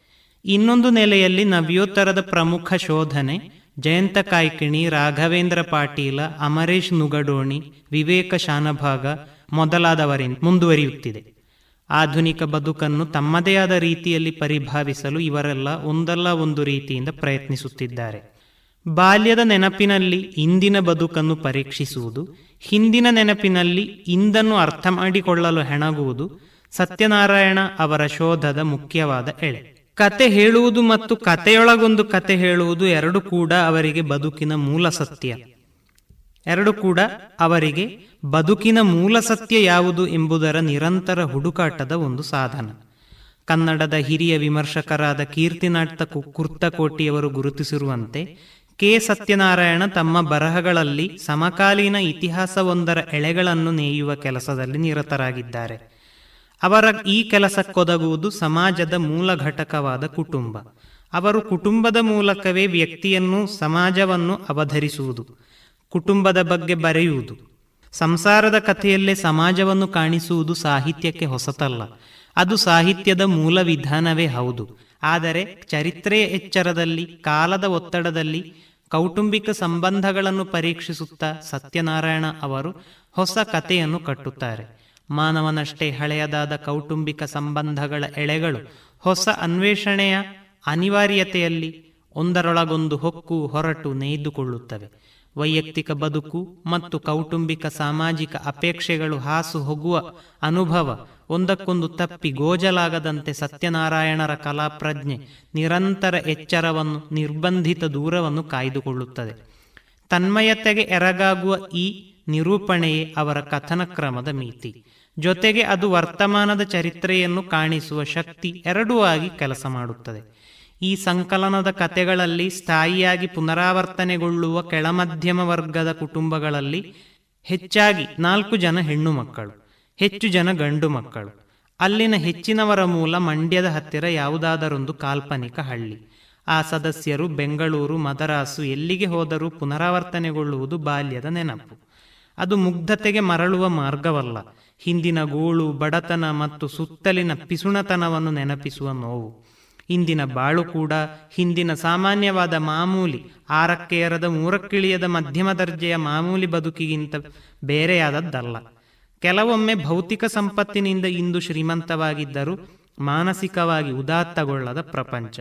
ಇನ್ನೊಂದು ನೆಲೆಯಲ್ಲಿ ನವ್ಯೋತ್ತರದ ಪ್ರಮುಖ ಶೋಧನೆ, ಜಯಂತ ಕಾಯ್ಕಿಣಿ, ರಾಘವೇಂದ್ರ ಪಾಟೀಲ, ಅಮರೇಶ್ ನುಗಡೋಣಿ, ವಿವೇಕ ಶಾನಭಾಗ ಮೊದಲಾದವರಿಂದ ಮುಂದುವರಿಯುತ್ತಿದೆ. ಆಧುನಿಕ ಬದುಕನ್ನು ತಮ್ಮದೇ ಆದ ರೀತಿಯಲ್ಲಿ ಪರಿಭಾವಿಸಲು ಇವರೆಲ್ಲ ಒಂದಲ್ಲ ಒಂದು ರೀತಿಯಿಂದ ಪ್ರಯತ್ನಿಸುತ್ತಿದ್ದಾರೆ. ಬಾಲ್ಯದ ನೆನಪಿನಲ್ಲಿ ಇಂದಿನ ಬದುಕನ್ನು ಪರೀಕ್ಷಿಸುವುದು, ಹಿಂದಿನ ನೆನಪಿನಲ್ಲಿ ಇಂದನ್ನು ಅರ್ಥ ಮಾಡಿಕೊಳ್ಳಲು ಹೆಣಗುವುದು ಸತ್ಯನಾರಾಯಣ ಅವರ ಶೋಧದ ಮುಖ್ಯವಾದ ಎಳೆ. ಕತೆ ಹೇಳುವುದು ಮತ್ತು ಕತೆಯೊಳಗೊಂದು ಕತೆ ಹೇಳುವುದು ಎರಡು ಕೂಡ ಅವರಿಗೆ ಬದುಕಿನ ಮೂಲ ಸತ್ಯ. ಎರಡು ಕೂಡ ಅವರಿಗೆ ಬದುಕಿನ ಮೂಲ ಸತ್ಯ ಯಾವುದು ಎಂಬುದರ ನಿರಂತರ ಹುಡುಕಾಟದ ಒಂದು ಸಾಧನ. ಕನ್ನಡದ ಹಿರಿಯ ವಿಮರ್ಶಕರಾದ ಕೀರ್ತಿನಾಟ್ತ ಕುರ್ತಕೋಟಿಯವರು ಗುರುತಿಸಿರುವಂತೆ ಕೆ. ಸತ್ಯನಾರಾಯಣ ತಮ್ಮ ಬರಹಗಳಲ್ಲಿ ಸಮಕಾಲೀನ ಇತಿಹಾಸವೊಂದರ ಎಳೆಗಳನ್ನು ನೇಯುವ ಕೆಲಸದಲ್ಲಿ ನಿರತರಾಗಿದ್ದಾರೆ. ಅವರ ಈ ಕೆಲಸಕ್ಕೊದಗುವುದು ಸಮಾಜದ ಮೂಲ ಘಟಕವಾದ ಕುಟುಂಬ. ಅವರು ಕುಟುಂಬದ ಮೂಲಕವೇ ವ್ಯಕ್ತಿಯನ್ನು, ಸಮಾಜವನ್ನು ಅವಧರಿಸುವುದು, ಕುಟುಂಬದ ಬಗ್ಗೆ ಬರೆಯುವುದು, ಸಂಸಾರದ ಕಥೆಯಲ್ಲೇ ಸಮಾಜವನ್ನು ಕಾಣಿಸುವುದು ಸಾಹಿತ್ಯಕ್ಕೆ ಹೊಸತಲ್ಲ. ಅದು ಸಾಹಿತ್ಯದ ಮೂಲ ವಿಧಾನವೇ ಹೌದು. ಆದರೆ ಚರಿತ್ರೆಯ ಎಚ್ಚರದಲ್ಲಿ, ಕಾಲದ ಒತ್ತಡದಲ್ಲಿ ಕೌಟುಂಬಿಕ ಸಂಬಂಧಗಳನ್ನು ಪರೀಕ್ಷಿಸುತ್ತಾ ಸತ್ಯನಾರಾಯಣ ಅವರು ಹೊಸ ಕಥೆಯನ್ನು ಕಟ್ಟುತ್ತಾರೆ. ಮಾನವನಷ್ಟೇ ಹಳೆಯದಾದ ಕೌಟುಂಬಿಕ ಸಂಬಂಧಗಳ ಎಳೆಗಳು ಹೊಸ ಅನ್ವೇಷಣೆಯ ಅನಿವಾರ್ಯತೆಯಲ್ಲಿ ಒಂದರೊಳಗೊಂದು ಹೊಕ್ಕು ಹೊರಟು ನೇಯ್ದುಕೊಳ್ಳುತ್ತವೆ. ವೈಯಕ್ತಿಕ ಬದುಕು ಮತ್ತು ಕೌಟುಂಬಿಕ ಸಾಮಾಜಿಕ ಅಪೇಕ್ಷೆಗಳು ಹಾಸು ಹೋಗುವ ಅನುಭವ ಒಂದಕ್ಕೊಂದು ತಪ್ಪಿ ಗೋಜಲಾಗದಂತೆ ಸತ್ಯನಾರಾಯಣರ ಕಲಾಪ್ರಜ್ಞೆ ನಿರಂತರ ಎಚ್ಚರವನ್ನು ನಿರ್ಬಂಧಿತ ದೂರವನ್ನು ಕಾಯ್ದುಕೊಳ್ಳುತ್ತದೆ. ತನ್ಮಯತೆಗೆ ಎರಗಾಗುವ ಈ ನಿರೂಪಣೆಯೇ ಅವರ ಕಥನ ಕ್ರಮದ ಮಿತಿ. ಜೊತೆಗೆ ಅದು ವರ್ತಮಾನದ ಚರಿತ್ರೆಯನ್ನು ಕಾಣಿಸುವ ಶಕ್ತಿ ಎರಡೂ ಆಗಿ ಕೆಲಸ ಮಾಡುತ್ತದೆ. ಈ ಸಂಕಲನದ ಕಥೆಗಳಲ್ಲಿ ಸ್ಥಾಯಿಯಾಗಿ ಪುನರಾವರ್ತನೆಗೊಳ್ಳುವ ಕೆಳಮಧ್ಯಮ ವರ್ಗದ ಕುಟುಂಬಗಳಲ್ಲಿ ಹೆಚ್ಚಾಗಿ ನಾಲ್ಕು ಜನ ಹೆಣ್ಣು ಮಕ್ಕಳು, ಹೆಚ್ಚು ಜನ ಗಂಡು ಮಕ್ಕಳು. ಅಲ್ಲಿನ ಹೆಚ್ಚಿನವರ ಮೂಲ ಮಂಡ್ಯದ ಹತ್ತಿರ ಯಾವುದಾದರೊಂದು ಕಾಲ್ಪನಿಕ ಹಳ್ಳಿ. ಆ ಸದಸ್ಯರು ಬೆಂಗಳೂರು, ಮದರಾಸು ಎಲ್ಲಿಗೆ ಹೋದರೂ ಪುನರಾವರ್ತನೆಗೊಳ್ಳುವುದು ಬಾಲ್ಯದ ನೆನಪು. ಅದು ಮುಗ್ಧತೆಗೆ ಮರಳುವ ಮಾರ್ಗವಲ್ಲ. ಹಿಂದಿನ ಗೋಳು, ಬಡತನ ಮತ್ತು ಸುತ್ತಲಿನ ಪಿಸುಣತನವನ್ನು ನೆನಪಿಸುವ ನೋವು. ಇಂದಿನ ಬಾಳು ಕೂಡ ಹಿಂದಿನ ಸಾಮಾನ್ಯವಾದ ಮಾಮೂಲಿ ಆರಕ್ಕೆಯರದ ಮೂರಕ್ಕಿಳಿಯದ ಮಧ್ಯಮ ದರ್ಜೆಯ ಮಾಮೂಲಿ ಬದುಕಿಗಿಂತ ಬೇರೆಯಾದದ್ದಲ್ಲ. ಕೆಲವೊಮ್ಮೆ ಭೌತಿಕ ಸಂಪತ್ತಿನಿಂದ ಇಂದು ಶ್ರೀಮಂತವಾಗಿದ್ದರೂ ಮಾನಸಿಕವಾಗಿ ಉದಾತ್ತಗೊಳ್ಳದ ಪ್ರಪಂಚ.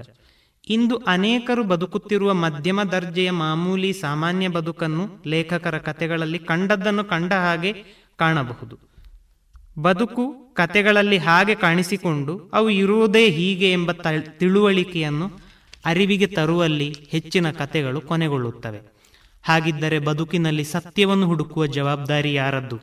ಇಂದು ಅನೇಕರು ಬದುಕುತ್ತಿರುವ ಮಧ್ಯಮ ದರ್ಜೆಯ ಮಾಮೂಲಿ ಸಾಮಾನ್ಯ ಬದುಕನ್ನು ಲೇಖಕರ ಕಥೆಗಳಲ್ಲಿ ಕಂಡದ್ದನ್ನು ಕಂಡ ಹಾಗೆ ಕಾಣಬಹುದು. ಬದುಕು ಕತೆಗಳಲ್ಲಿ ಹಾಗೆ ಕಾಣಿಸಿಕೊಂಡು ಅವು ಇರುವುದೇ ಹೀಗೆ ಎಂಬ ತಿಳುವಳಿಕೆಯನ್ನು ಅರಿವಿಗೆ ತರುವಲ್ಲಿ ಹೆಚ್ಚಿನ ಕತೆಗಳು ಕೊನೆಗೊಳ್ಳುತ್ತವೆ. ಹಾಗಿದ್ದರೆ ಬದುಕಿನಲ್ಲಿ ಸತ್ಯವನ್ನು ಹುಡುಕುವ ಜವಾಬ್ದಾರಿ ಯಾರದ್ದು?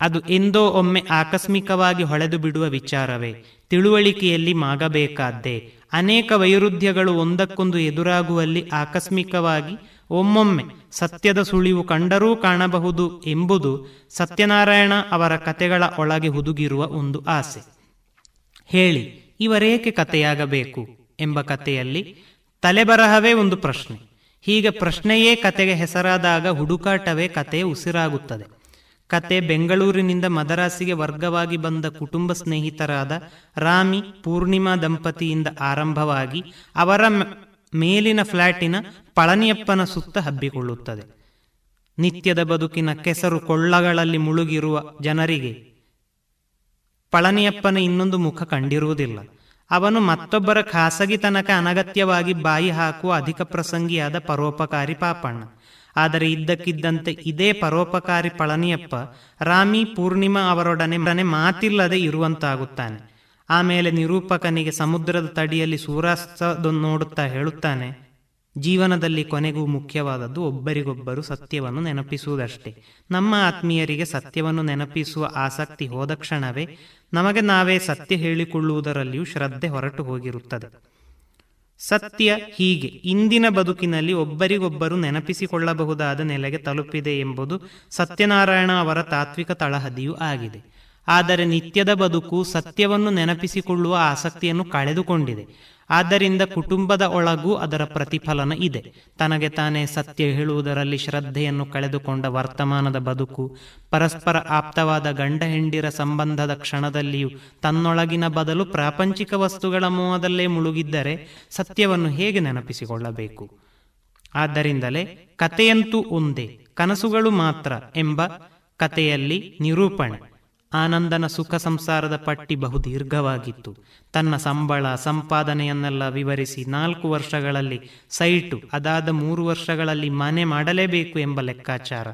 ಅದು ಎಂದೋ ಒಮ್ಮೆ ಆಕಸ್ಮಿಕವಾಗಿ ಹೊಳೆದು ಬಿಡುವ ವಿಚಾರವೇ. ತಿಳುವಳಿಕೆಯಲ್ಲಿ ಮಾಗಬೇಕಾದ್ದೇ. ಅನೇಕ ವೈರುಧ್ಯಗಳು ಒಂದಕ್ಕೊಂದು ಎದುರಾಗುವಲ್ಲಿ ಆಕಸ್ಮಿಕವಾಗಿ ಒಮ್ಮೊಮ್ಮೆ ಸತ್ಯದ ಸುಳಿವು ಕಂಡರೂ ಕಾಣಬಹುದು ಎಂಬುದು ಸತ್ಯನಾರಾಯಣ ಅವರ ಕತೆಗಳ ಒಳಗೆ ಹುದುಗಿರುವ ಒಂದು ಆಸೆ. ಹೇಳಿ, ಇವರೇಕೆ ಕತೆಯಾಗಬೇಕು ಎಂಬ ಕಥೆಯಲ್ಲಿ ತಲೆಬರಹವೇ ಒಂದು ಪ್ರಶ್ನೆ. ಹೀಗೆ ಪ್ರಶ್ನೆಯೇ ಕತೆಗೆ ಹೆಸರಾದಾಗ ಹುಡುಕಾಟವೇ ಕತೆ ಉಸಿರಾಗುತ್ತದೆ. ಕತೆ ಬೆಂಗಳೂರಿನಿಂದ ಮದರಾಸಿಗೆ ವರ್ಗವಾಗಿ ಬಂದ ಕುಟುಂಬ ಸ್ನೇಹಿತರಾದ ರಾಮಿ ಪೂರ್ಣಿಮಾ ದಂಪತಿಯಿಂದ ಆರಂಭವಾಗಿ ಅವರ ಮೇಲಿನ ಫ್ಲ್ಯಾಟಿನ ಪಳನಿಯಪ್ಪನ ಸುತ್ತ ಹಬ್ಬಿಕೊಳ್ಳುತ್ತದೆ. ನಿತ್ಯದ ಬದುಕಿನ ಕೆಸರು ಕೊಳ್ಳಗಳಲ್ಲಿ ಮುಳುಗಿರುವ ಜನರಿಗೆ ಪಳನಿಯಪ್ಪನ ಇನ್ನೊಂದು ಮುಖ ಕಂಡಿರುವುದಿಲ್ಲ. ಅವನು ಮತ್ತೊಬ್ಬರ ಖಾಸಗಿತನಕ ಅನಗತ್ಯವಾಗಿ ಬಾಯಿ ಹಾಕುವ ಅಧಿಕ ಪ್ರಸಂಗಿಯಾದ ಪರೋಪಕಾರಿ ಪಾಪಣ್ಣ. ಆದರೆ ಇದ್ದಕ್ಕಿದ್ದಂತೆ ಇದೇ ಪರೋಪಕಾರಿ ಪಳನಿಯಪ್ಪ ರಾಮಿ ಪೂರ್ಣಿಮಾ ಅವರೊಡನೆ ಮಾತಿಲ್ಲದೆ ಇರುವಂತಾಗುತ್ತಾನೆ. ಆಮೇಲೆ ನಿರೂಪಕನಿಗೆ ಸಮುದ್ರದ ತಡಿಯಲ್ಲಿ ಸೂರ್ಯಾಸ್ತದನ್ನು ನೋಡುತ್ತಾ ಹೇಳುತ್ತಾನೆ, ಜೀವನದಲ್ಲಿ ಕೊನೆಗೂ ಮುಖ್ಯವಾದದ್ದು ಒಬ್ಬರಿಗೊಬ್ಬರು ಸತ್ಯವನ್ನು ನೆನಪಿಸುವುದಷ್ಟೇ. ನಮ್ಮ ಆತ್ಮೀಯರಿಗೆ ಸತ್ಯವನ್ನು ನೆನಪಿಸುವ ಆಸಕ್ತಿ ಹೋದ ಕ್ಷಣವೇ ನಮಗೆ ನಾವೇ ಸತ್ಯ ಹೇಳಿಕೊಳ್ಳುವುದರಲ್ಲಿಯೂ ಶ್ರದ್ಧೆ ಹೊರಟು ಹೋಗಿರುತ್ತದೆ. ಸತ್ಯ ಹೀಗೆ, ಇಂದಿನ ಬದುಕಿನಲ್ಲಿ ಒಬ್ಬರಿಗೊಬ್ಬರು ನೆನಪಿಸಿಕೊಳ್ಳಬಹುದಾದ ನೆಲೆಗೆ ತಲುಪಿದೆ ಎಂಬುದು ಸತ್ಯನಾರಾಯಣ ಅವರ ತಾತ್ವಿಕ ತಳಹದಿಯೂ ಆಗಿದೆ. ಆದರೆ ನಿತ್ಯದ ಬದುಕು ಸತ್ಯವನ್ನು ನೆನಪಿಸಿಕೊಳ್ಳುವ ಆಸಕ್ತಿಯನ್ನು ಕಳೆದುಕೊಂಡಿದೆ. ಆದ್ದರಿಂದ ಕುಟುಂಬದ ಒಳಗೂ ಅದರ ಪ್ರತಿಫಲನ ಇದೆ. ತನಗೆ ತಾನೇ ಸತ್ಯ ಹೇಳುವುದರಲ್ಲಿ ಶ್ರದ್ಧೆಯನ್ನು ಕಳೆದುಕೊಂಡ ವರ್ತಮಾನದ ಬದುಕು, ಪರಸ್ಪರ ಆಪ್ತವಾದ ಗಂಡ ಹೆಂಡಿರ ಸಂಬಂಧದ ಕ್ಷಣದಲ್ಲಿಯೂ ತನ್ನೊಳಗಿನ ಬದಲು ಪ್ರಾಪಂಚಿಕ ವಸ್ತುಗಳ ಮೋಹದಲ್ಲೇ ಮುಳುಗಿದ್ದರೆ ಸತ್ಯವನ್ನು ಹೇಗೆ ನೆನಪಿಸಿಕೊಳ್ಳಬೇಕು? ಆದ್ದರಿಂದಲೇ ಕಥೆಯಂತೂ ಒಂದೇ, ಕನಸುಗಳು ಮಾತ್ರ ಎಂಬ ಕಥೆಯಲ್ಲಿ ನಿರೂಪಣೆ. ಆನಂದನ ಸುಖ ಸಂಸಾರದ ಪಟ್ಟಿ ಬಹು ದೀರ್ಘವಾಗಿತ್ತು ತನ್ನ ಸಂಬಳ, ಸಂಪಾದನೆಯನ್ನೆಲ್ಲ ವಿವರಿಸಿ ನಾಲ್ಕು ವರ್ಷಗಳಲ್ಲಿ ಸೈಟು, ಅದಾದ ಮೂರು ವರ್ಷಗಳಲ್ಲಿ ಮನೆ ಮಾಡಲೇಬೇಕು ಎಂಬ ಲೆಕ್ಕಾಚಾರ.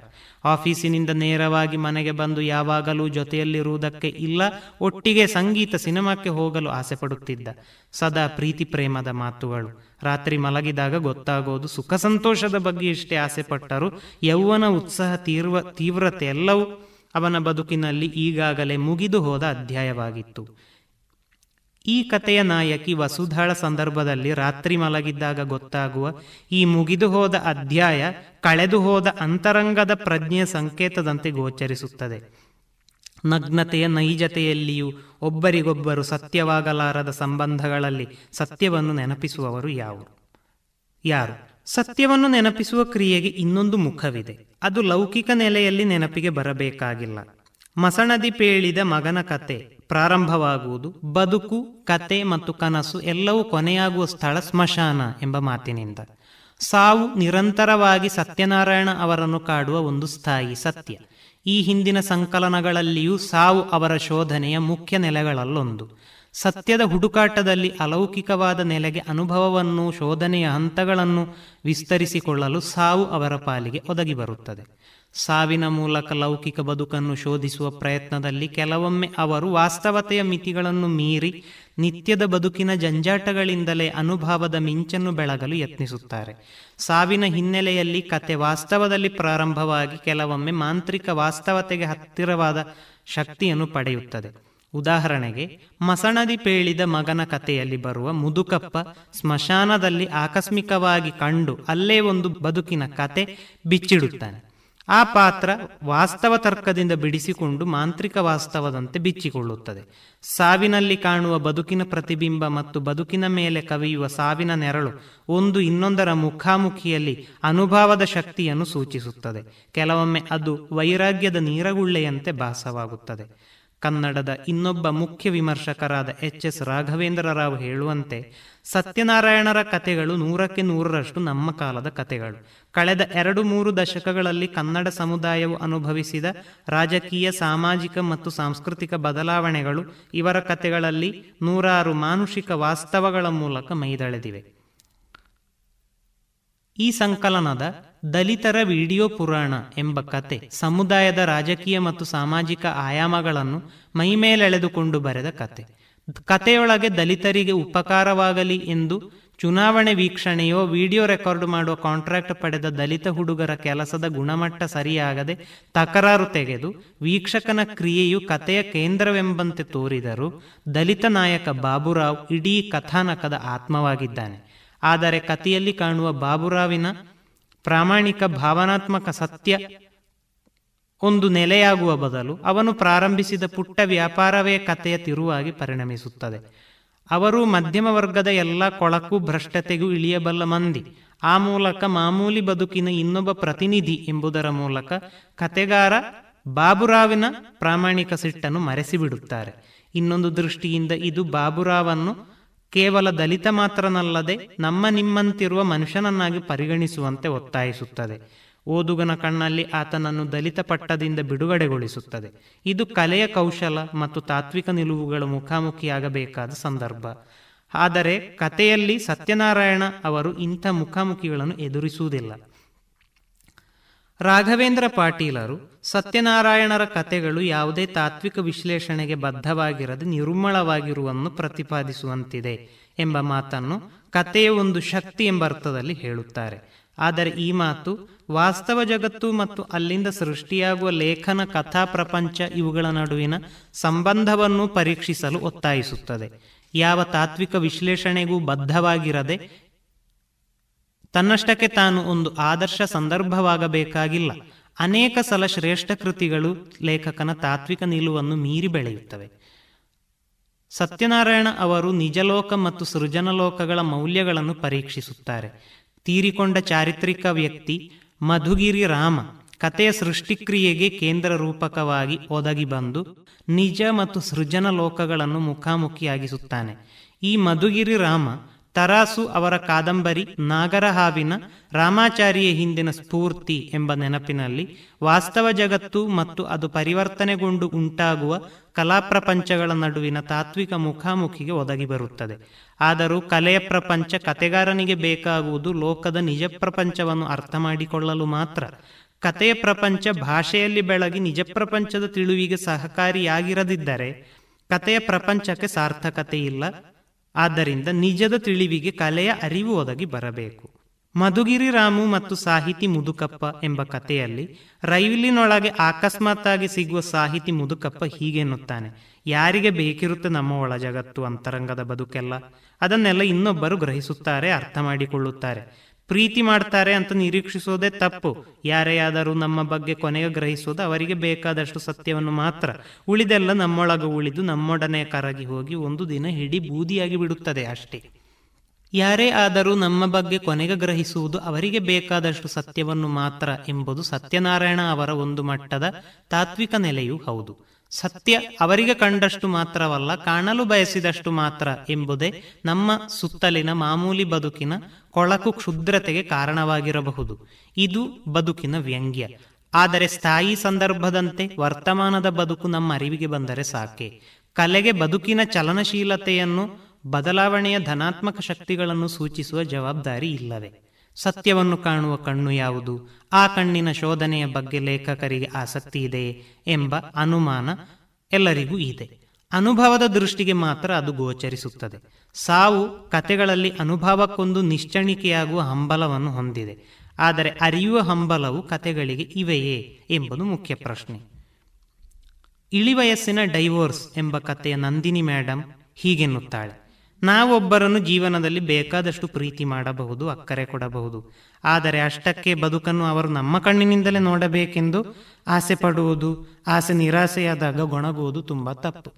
ಆಫೀಸಿನಿಂದ ನೇರವಾಗಿ ಮನೆಗೆ ಬಂದು ಯಾವಾಗಲೂ ಜೊತೆಯಲ್ಲಿರುವುದಕ್ಕೆ ಇಲ್ಲ, ಒಟ್ಟಿಗೆ ಸಂಗೀತ ಸಿನಿಮಾಕ್ಕೆ ಹೋಗಲು ಆಸೆ ಪಡುತ್ತಿದ್ದ. ಸದಾ ಪ್ರೀತಿ ಪ್ರೇಮದ ಮಾತುಗಳು. ರಾತ್ರಿ ಮಲಗಿದಾಗ ಗೊತ್ತಾಗೋದು ಸುಖ ಸಂತೋಷದ ಬಗ್ಗೆ ಇಷ್ಟೇ ಆಸೆ ಪಟ್ಟರು ಯೌವನ ಉತ್ಸಾಹ ತೀವ್ರ ತೀವ್ರತೆ ಎಲ್ಲವೂ ಅವನ ಬದುಕಿನಲ್ಲಿ ಈಗಾಗಲೇ ಮುಗಿದು ಹೋದ ಅಧ್ಯಾಯವಾಗಿತ್ತು. ಈ ಕಥೆಯ ನಾಯಕಿ ವಸುಧಾಳ ಸಂದರ್ಭದಲ್ಲಿ ರಾತ್ರಿ ಮಲಗಿದ್ದಾಗ ಗೊತ್ತಾಗುವ ಈ ಮುಗಿದು ಹೋದ ಅಧ್ಯಾಯ ಕಳೆದು ಹೋದ ಅಂತರಂಗದ ಪ್ರಜ್ಞೆಯ ಸಂಕೇತದಂತೆ ಗೋಚರಿಸುತ್ತದೆ. ನಗ್ನತೆಯ ನೈಜತೆಯಲ್ಲಿಯೂ ಒಬ್ಬರಿಗೊಬ್ಬರು ಸತ್ಯವಾಗಲಾರದ ಸಂಬಂಧಗಳಲ್ಲಿ ಸತ್ಯವನ್ನು ನೆನಪಿಸುವವರು ಯಾರು? ಯಾರು? ಸತ್ಯವನ್ನು ನೆನಪಿಸುವ ಕ್ರಿಯೆಗೆ ಇನ್ನೊಂದು ಮುಖವಿದೆ. ಅದು ಲೌಕಿಕ ನೆಲೆಯಲ್ಲಿ ನೆನಪಿಗೆ ಬರಬೇಕಾಗಿಲ್ಲ. ಮಸಣದಿ ಪೇಳಿದ ಮಗನ ಕತೆ ಪ್ರಾರಂಭವಾಗುವುದು, ಬದುಕು, ಕತೆ ಮತ್ತು ಕನಸು ಎಲ್ಲವೂ ಕೊನೆಯಾಗುವ ಸ್ಥಳ ಸ್ಮಶಾನ ಎಂಬ ಮಾತಿನಿಂದ. ಸಾವು ನಿರಂತರವಾಗಿ ಸತ್ಯನಾರಾಯಣ ಅವರನ್ನು ಕಾಡುವ ಒಂದು ಸ್ಥಾಯಿ ಸತ್ಯ. ಈ ಹಿಂದಿನ ಸಂಕಲನಗಳಲ್ಲಿಯೂ ಸಾವು ಅವರ ಶೋಧನೆಯ ಮುಖ್ಯ ನೆಲೆಗಳಲ್ಲೊಂದು. ಸತ್ಯದ ಹುಡುಕಾಟದಲ್ಲಿ ಅಲೌಕಿಕವಾದ ನೆಲೆಗೆ ಅನುಭವವನ್ನು, ಶೋಧನೆಯ ಹಂತಗಳನ್ನು ವಿಸ್ತರಿಸಿಕೊಳ್ಳಲು ಸಾವು ಅವರ ಪಾಲಿಗೆ ಒದಗಿ ಬರುತ್ತದೆ. ಸಾವಿನ ಮೂಲಕ ಲೌಕಿಕ ಬದುಕನ್ನು ಶೋಧಿಸುವ ಪ್ರಯತ್ನದಲ್ಲಿ ಕೆಲವೊಮ್ಮೆ ಅವರು ವಾಸ್ತವತೆಯ ಮಿತಿಗಳನ್ನು ಮೀರಿ ನಿತ್ಯದ ಬದುಕಿನ ಜಂಜಾಟಗಳಿಂದಲೇ ಅನುಭವದ ಮಿಂಚನ್ನು ಬೆಳಗಲು ಯತ್ನಿಸುತ್ತಾರೆ. ಸಾವಿನ ಹಿನ್ನೆಲೆಯಲ್ಲಿ ಕತೆ ವಾಸ್ತವದಲ್ಲಿ ಪ್ರಾರಂಭವಾಗಿ ಕೆಲವೊಮ್ಮೆ ಮಾಂತ್ರಿಕ ವಾಸ್ತವತೆಗೆ ಹತ್ತಿರವಾದ ಶಕ್ತಿಯನ್ನು ಪಡೆಯುತ್ತದೆ. ಉದಾಹರಣೆಗೆ, ಮಸಣದಿ ಪೇಳಿದ ಮಗನ ಕಥೆಯಲ್ಲಿ ಬರುವ ಮುದುಕಪ್ಪ ಸ್ಮಶಾನದಲ್ಲಿ ಆಕಸ್ಮಿಕವಾಗಿ ಕಂಡು ಅಲ್ಲೇ ಒಂದು ಬದುಕಿನ ಕತೆ ಬಿಚ್ಚಿಡುತ್ತಾನೆ. ಆ ಪಾತ್ರ ವಾಸ್ತವ ತರ್ಕದಿಂದ ಬಿಡಿಸಿಕೊಂಡು ಮಾಂತ್ರಿಕ ವಾಸ್ತವದಂತೆ ಬಿಚ್ಚಿಕೊಳ್ಳುತ್ತದೆ. ಸಾವಿನಲ್ಲಿ ಕಾಣುವ ಬದುಕಿನ ಪ್ರತಿಬಿಂಬ ಮತ್ತು ಬದುಕಿನ ಮೇಲೆ ಕವಿಯುವ ಸಾವಿನ ನೆರಳು ಒಂದು ಇನ್ನೊಂದರ ಮುಖಾಮುಖಿಯಲ್ಲಿ ಅನುಭವದ ಶಕ್ತಿಯನ್ನು ಸೂಚಿಸುತ್ತದೆ. ಕೆಲವೊಮ್ಮೆ ಅದು ವೈರಾಗ್ಯದ ನೀರಗುಳ್ಳೆಯಂತೆ ಭಾಸವಾಗುತ್ತದೆ. ಕನ್ನಡದ ಇನ್ನೊಬ್ಬ ಮುಖ್ಯ ವಿಮರ್ಶಕರಾದ ಎಚ್ ಎಸ್ ರಾಘವೇಂದ್ರ ರಾವ್ ಹೇಳುವಂತೆ, ಸತ್ಯನಾರಾಯಣರ ಕಥೆಗಳು ನೂರಕ್ಕೆ ನೂರರಷ್ಟು ನಮ್ಮ ಕಾಲದ ಕಥೆಗಳು. ಕಳೆದ ಎರಡು ಮೂರು ದಶಕಗಳಲ್ಲಿ ಕನ್ನಡ ಸಮುದಾಯವು ಅನುಭವಿಸಿದ ರಾಜಕೀಯ, ಸಾಮಾಜಿಕ ಮತ್ತು ಸಾಂಸ್ಕೃತಿಕ ಬದಲಾವಣೆಗಳು ಇವರ ಕಥೆಗಳಲ್ಲಿ ನೂರಾರು ಮಾನುಷಿಕ ವಾಸ್ತವಗಳ ಮೂಲಕ ಮೈದಳೆದಿವೆ. ಈ ಸಂಕಲನದ ದಲಿತರ ವಿಡಿಯೋ ಪುರಾಣ ಎಂಬ ಕತೆ ಸಮುದಾಯದ ರಾಜಕೀಯ ಮತ್ತು ಸಾಮಾಜಿಕ ಆಯಾಮಗಳನ್ನು ಮೈಮೇಲೆಳೆದುಕೊಂಡು ಬರೆದ ಕತೆ. ಕತೆಯೊಳಗೆ ದಲಿತರಿಗೆ ಉಪಕಾರವಾಗಲಿ ಎಂದು ಚುನಾವಣೆ ವೀಕ್ಷಣೆಯೋ ವಿಡಿಯೋ ರೆಕಾರ್ಡ್ ಮಾಡುವ ಕಾಂಟ್ರಾಕ್ಟ್ ಪಡೆದ ದಲಿತ ಹುಡುಗರ ಕೆಲಸದ ಗುಣಮಟ್ಟ ಸರಿಯಾಗದೆ ತಕರಾರು ತೆಗೆದು ವೀಕ್ಷಕನ ಕ್ರಿಯೆಯು ಕಥೆಯ ಕೇಂದ್ರವೆಂಬಂತೆ ತೋರಿದರು ದಲಿತ ನಾಯಕ ಬಾಬುರಾವ್ ಇಡೀ ಕಥಾನಕದ ಆತ್ಮವಾಗಿದ್ದಾನೆ. ಆದರೆ ಕಥೆಯಲ್ಲಿ ಕಾಣುವ ಬಾಬುರಾವಿನ ಪ್ರಾಮಾಣಿಕ ಭಾವನಾತ್ಮಕ ಸತ್ಯ ಒಂದು ನೆಲೆಯಾಗುವ ಬದಲು ಅವನು ಪ್ರಾರಂಭಿಸಿದ ಪುಟ್ಟ ವ್ಯಾಪಾರವೇ ಕಥೆಯ ತಿರುವಾಗಿ ಪರಿಣಮಿಸುತ್ತದೆ. ಅವರು ಮಧ್ಯಮ ವರ್ಗದ ಎಲ್ಲ ಕೊಳಕು ಭ್ರಷ್ಟತೆಗೂ ಇಳಿಯಬಲ್ಲ ಮಂದಿ. ಆ ಮೂಲಕ ಮಾಮೂಲಿ ಬದುಕಿನ ಇನ್ನೊಬ್ಬ ಪ್ರತಿನಿಧಿ ಎಂಬುದರ ಮೂಲಕ ಕತೆಗಾರ ಬಾಬುರಾವಿನ ಪ್ರಾಮಾಣಿಕ ಸಿಟ್ಟನ್ನು ಮರೆಸಿಬಿಡುತ್ತಾರೆ. ಇನ್ನೊಂದು ದೃಷ್ಟಿಯಿಂದ ಇದು ಬಾಬುರಾವನ್ನು ಕೇವಲ ದಲಿತ ಮಾತ್ರನಲ್ಲದೆ ನಮ್ಮ ನಿಮ್ಮಂತಿರುವ ಮನುಷ್ಯನನ್ನಾಗಿ ಪರಿಗಣಿಸುವಂತೆ ಒತ್ತಾಯಿಸುತ್ತದೆ. ಓದುಗನ ಕಣ್ಣಲ್ಲಿ ಆತನನ್ನು ದಲಿತ ಪಟ್ಟದಿಂದ ಬಿಡುಗಡೆಗೊಳಿಸುತ್ತದೆ. ಇದು ಕಲೆಯ ಕೌಶಲ ಮತ್ತು ತಾತ್ವಿಕ ನಿಲುವುಗಳ ಮುಖಾಮುಖಿಯಾಗಬೇಕಾದ ಸಂದರ್ಭ. ಆದರೆ ಕಥೆಯಲ್ಲಿ ಸತ್ಯನಾರಾಯಣ ಅವರು ಇಂಥ ಮುಖಾಮುಖಿಗಳನ್ನು ಎದುರಿಸುವುದಿಲ್ಲ. ರಾಘವೇಂದ್ರ ಪಾಟೀಲರು ಸತ್ಯನಾರಾಯಣರ ಕಥೆಗಳು ಯಾವುದೇ ತಾತ್ವಿಕ ವಿಶ್ಲೇಷಣೆಗೆ ಬದ್ಧವಾಗಿರದೆ ನಿರ್ಮಳವಾಗಿರುವನ್ನು ಪ್ರತಿಪಾದಿಸುವಂತಿದೆ ಎಂಬ ಮಾತನ್ನು ಕಥೆಯ ಒಂದು ಶಕ್ತಿ ಎಂಬ ಅರ್ಥದಲ್ಲಿ ಹೇಳುತ್ತಾರೆ. ಆದರೆ ಈ ಮಾತು ವಾಸ್ತವ ಜಗತ್ತು ಮತ್ತು ಅಲ್ಲಿಂದ ಸೃಷ್ಟಿಯಾಗುವ ಲೇಖನ, ಕಥಾ, ಪ್ರಪಂಚ ಇವುಗಳ ನಡುವಿನ ಸಂಬಂಧವನ್ನು ಪರೀಕ್ಷಿಸಲು ಒತ್ತಾಯಿಸುತ್ತದೆ. ಯಾವ ತಾತ್ವಿಕ ವಿಶ್ಲೇಷಣೆಗೂ ಬದ್ಧವಾಗಿರದೆ ತನ್ನಷ್ಟಕ್ಕೆ ತಾನು ಒಂದು ಆದರ್ಶ ಸಂದರ್ಭವಾಗಬೇಕಾಗಿಲ್ಲ. ಅನೇಕ ಸಲ ಶ್ರೇಷ್ಠ ಕೃತಿಗಳು ಲೇಖಕನ ತಾತ್ವಿಕ ನಿಲುವನ್ನು ಮೀರಿ ಬೆಳೆಯುತ್ತವೆ. ಸತ್ಯನಾರಾಯಣ ಅವರು ನಿಜಲೋಕ ಮತ್ತು ಸೃಜನಲೋಕಗಳ ಮೌಲ್ಯಗಳನ್ನು ಪರೀಕ್ಷಿಸುತ್ತಾರೆ. ತೀರಿಕೊಂಡ ಚಾರಿತ್ರಿಕ ವ್ಯಕ್ತಿ ಮಧುಗಿರಿ ರಾಮ ಕಥೆಯ ಸೃಷ್ಟಿಕ್ರಿಯೆಗೆ ಕೇಂದ್ರ ರೂಪಕವಾಗಿ ಒದಗಿ ಬಂದು ನಿಜ ಮತ್ತು ಸೃಜನ ಲೋಕಗಳನ್ನು ಮುಖಾಮುಖಿಯಾಗಿಸುತ್ತಾನೆ. ಈ ಮಧುಗಿರಿ ರಾಮ ತರಾಸು ಅವರ ಕಾದಂಬರಿ ನಾಗರಹಾವಿನ ರಾಮಾಚಾರಿಯ ಹಿಂದಿನ ಸ್ಫೂರ್ತಿ ಎಂಬ ನೆನಪಿನಲ್ಲಿ ವಾಸ್ತವ ಜಗತ್ತು ಮತ್ತು ಅದು ಪರಿವರ್ತನೆಗೊಂಡು ಉಂಟಾಗುವ ಕಲಾಪ್ರಪಂಚಗಳ ನಡುವಿನ ತಾತ್ವಿಕ ಮುಖಾಮುಖಿಗೆ ಒದಗಿ ಬರುತ್ತದೆ. ಆದರೂ ಕಲೆಯ ಪ್ರಪಂಚ ಕತೆಗಾರನಿಗೆ ಬೇಕಾಗುವುದು ಲೋಕದ ನಿಜ ಪ್ರಪಂಚವನ್ನು ಅರ್ಥ ಮಾಡಿಕೊಳ್ಳಲು ಮಾತ್ರ. ಕತೆಯ ಪ್ರಪಂಚ ಭಾಷೆಯಲ್ಲಿ ಬೆಳಗಿ ನಿಜ ಪ್ರಪಂಚದ ತಿಳುವಿಗೆ ಸಹಕಾರಿಯಾಗಿರದಿದ್ದರೆ ಕತೆಯ ಪ್ರಪಂಚಕ್ಕೆ ಸಾರ್ಥಕತೆ ಇಲ್ಲ ಆದ್ದರಿಂದ ನಿಜದ ತಿಳಿವಿಗೆ ಕಲೆಯ ಅರಿವು ಒದಗಿ ಬರಬೇಕು. ಮಧುಗಿರಿ ರಾಮು ಮತ್ತು ಸಾಹಿತಿ ಮುದುಕಪ್ಪ ಎಂಬ ಕಥೆಯಲ್ಲಿ ರೈಲಿನೊಳಗೆ ಅಕಸ್ಮಾತ್ತಾಗಿ ಸಿಗುವ ಸಾಹಿತಿ ಮುದುಕಪ್ಪ ಹೀಗೆನ್ನುತ್ತಾನೆ, ಯಾರಿಗೆ ಬೇಕಿರುತ್ತೆ ನಮ್ಮ ಒಳ ಜಗತ್ತು, ಅಂತರಂಗದ ಬದುಕೆಲ್ಲ? ಅದನ್ನೆಲ್ಲ ಇನ್ನೊಬ್ಬರು ಗ್ರಹಿಸುತ್ತಾರೆ ಅರ್ಥ ಮಾಡಿಕೊಳ್ಳುತ್ತಾರೆ ಪ್ರೀತಿ ಮಾಡ್ತಾರೆ ಅಂತ ನಿರೀಕ್ಷಿಸೋದೇ ತಪ್ಪು. ಯಾರೇ ಆದರೂ ನಮ್ಮ ಬಗ್ಗೆ ಕೊನೆಗೆ ಗ್ರಹಿಸೋದು ಅವರಿಗೆ ಬೇಕಾದಷ್ಟು ಸತ್ಯವನ್ನು ಮಾತ್ರ. ಉಳಿದೆಲ್ಲ ನಮ್ಮೊಳಗ ಉಳಿದು ನಮ್ಮೊಡನೆ ಕರಗಿ ಹೋಗಿ ಒಂದು ದಿನ ಹಿಡಿ ಬೂದಿಯಾಗಿ ಬಿಡುತ್ತದೆ ಅಷ್ಟೇ. ಯಾರೇ ಆದರೂ ನಮ್ಮ ಬಗ್ಗೆ ಕೊನೆಗೆ ಗ್ರಹಿಸುವುದು ಅವರಿಗೆ ಬೇಕಾದಷ್ಟು ಸತ್ಯವನ್ನು ಮಾತ್ರ ಎಂಬುದು ಸತ್ಯನಾರಾಯಣ ಅವರ ಒಂದು ಮಟ್ಟದ ತಾತ್ವಿಕ ನೆಲೆಯೂ ಹೌದು. ಸತ್ಯ ಅವರಿಗೆ ಕಂಡಷ್ಟು ಮಾತ್ರವಲ್ಲ, ಕಾಣಲು ಬಯಸಿದಷ್ಟು ಮಾತ್ರ ಎಂಬುದೇ ನಮ್ಮ ಸುತ್ತಲಿನ ಮಾಮೂಲಿ ಬದುಕಿನ ಕೊಳಕು ಕ್ಷುದ್ರತೆಗೆ ಕಾರಣವಾಗಿರಬಹುದು. ಇದು ಬದುಕಿನ ವ್ಯಂಗ್ಯ. ಆದರೆ ಸ್ಥಾಯಿ ಸಂದರ್ಭದಂತೆ ವರ್ತಮಾನದ ಬದುಕು ನಮ್ಮ ಅರಿವಿಗೆ ಬಂದರೆ ಸಾಕೆ. ಕಲೆಗೆ ಬದುಕಿನ ಚಲನಶೀಲತೆಯನ್ನು, ಬದಲಾವಣೆಯ ಧನಾತ್ಮಕ ಶಕ್ತಿಗಳನ್ನು ಸೂಚಿಸುವ ಜವಾಬ್ದಾರಿ ಇಲ್ಲವೇ? ಸತ್ಯವನ್ನು ಕಾಣುವ ಕಣ್ಣು ಯಾವುದು? ಆ ಕಣ್ಣಿನ ಶೋಧನೆಯ ಬಗ್ಗೆ ಲೇಖಕರಿಗೆ ಆಸಕ್ತಿ ಇದೆಯೇ ಎಂಬ ಅನುಮಾನ ಎಲ್ಲರಿಗೂ ಇದೆ. ಅನುಭವದ ದೃಷ್ಟಿಗೆ ಮಾತ್ರ ಅದು ಗೋಚರಿಸುತ್ತದೆ. ಸಾವು ಕತೆಗಳಲ್ಲಿ ಅನುಭವಕ್ಕೊಂದು ನಿಶ್ಚಣಿಕೆಯಾಗುವ ಹಂಬಲವನ್ನು ಹೊಂದಿದೆ. ಆದರೆ ಅರಿಯುವ ಹಂಬಲವು ಕತೆಗಳಿಗೆ ಇವೆಯೇ ಎಂಬುದು ಮುಖ್ಯ ಪ್ರಶ್ನೆ. ಇಳಿವಯಸ್ಸಿನ ಡೈವೋರ್ಸ್ ಎಂಬ ಕಥೆಯ ನಂದಿನಿ ಮೇಡಮ್ ಹೀಗೆನ್ನುತ್ತಾಳೆ. ನಾವೊಬ್ಬರನ್ನು ಜೀವನದಲ್ಲಿ ಬೇಕಾದಷ್ಟು ಪ್ರೀತಿ ಮಾಡಬಹುದು, ಅಕ್ಕರೆ ಕೊಡಬಹುದು. ಆದರೆ ಅಷ್ಟಕ್ಕೆ ಬದುಕನ್ನು ಅವರು ನಮ್ಮ ಕಣ್ಣಿನಿಂದಲೇ ನೋಡಬೇಕೆಂದು ಆಸೆ ಪಡುವುದು ಆಸೆ ನಿರಾಸೆಯಾದಾಗ ಗೊಣಗುವುದು ತುಂಬಾ ತಪ್ಪು.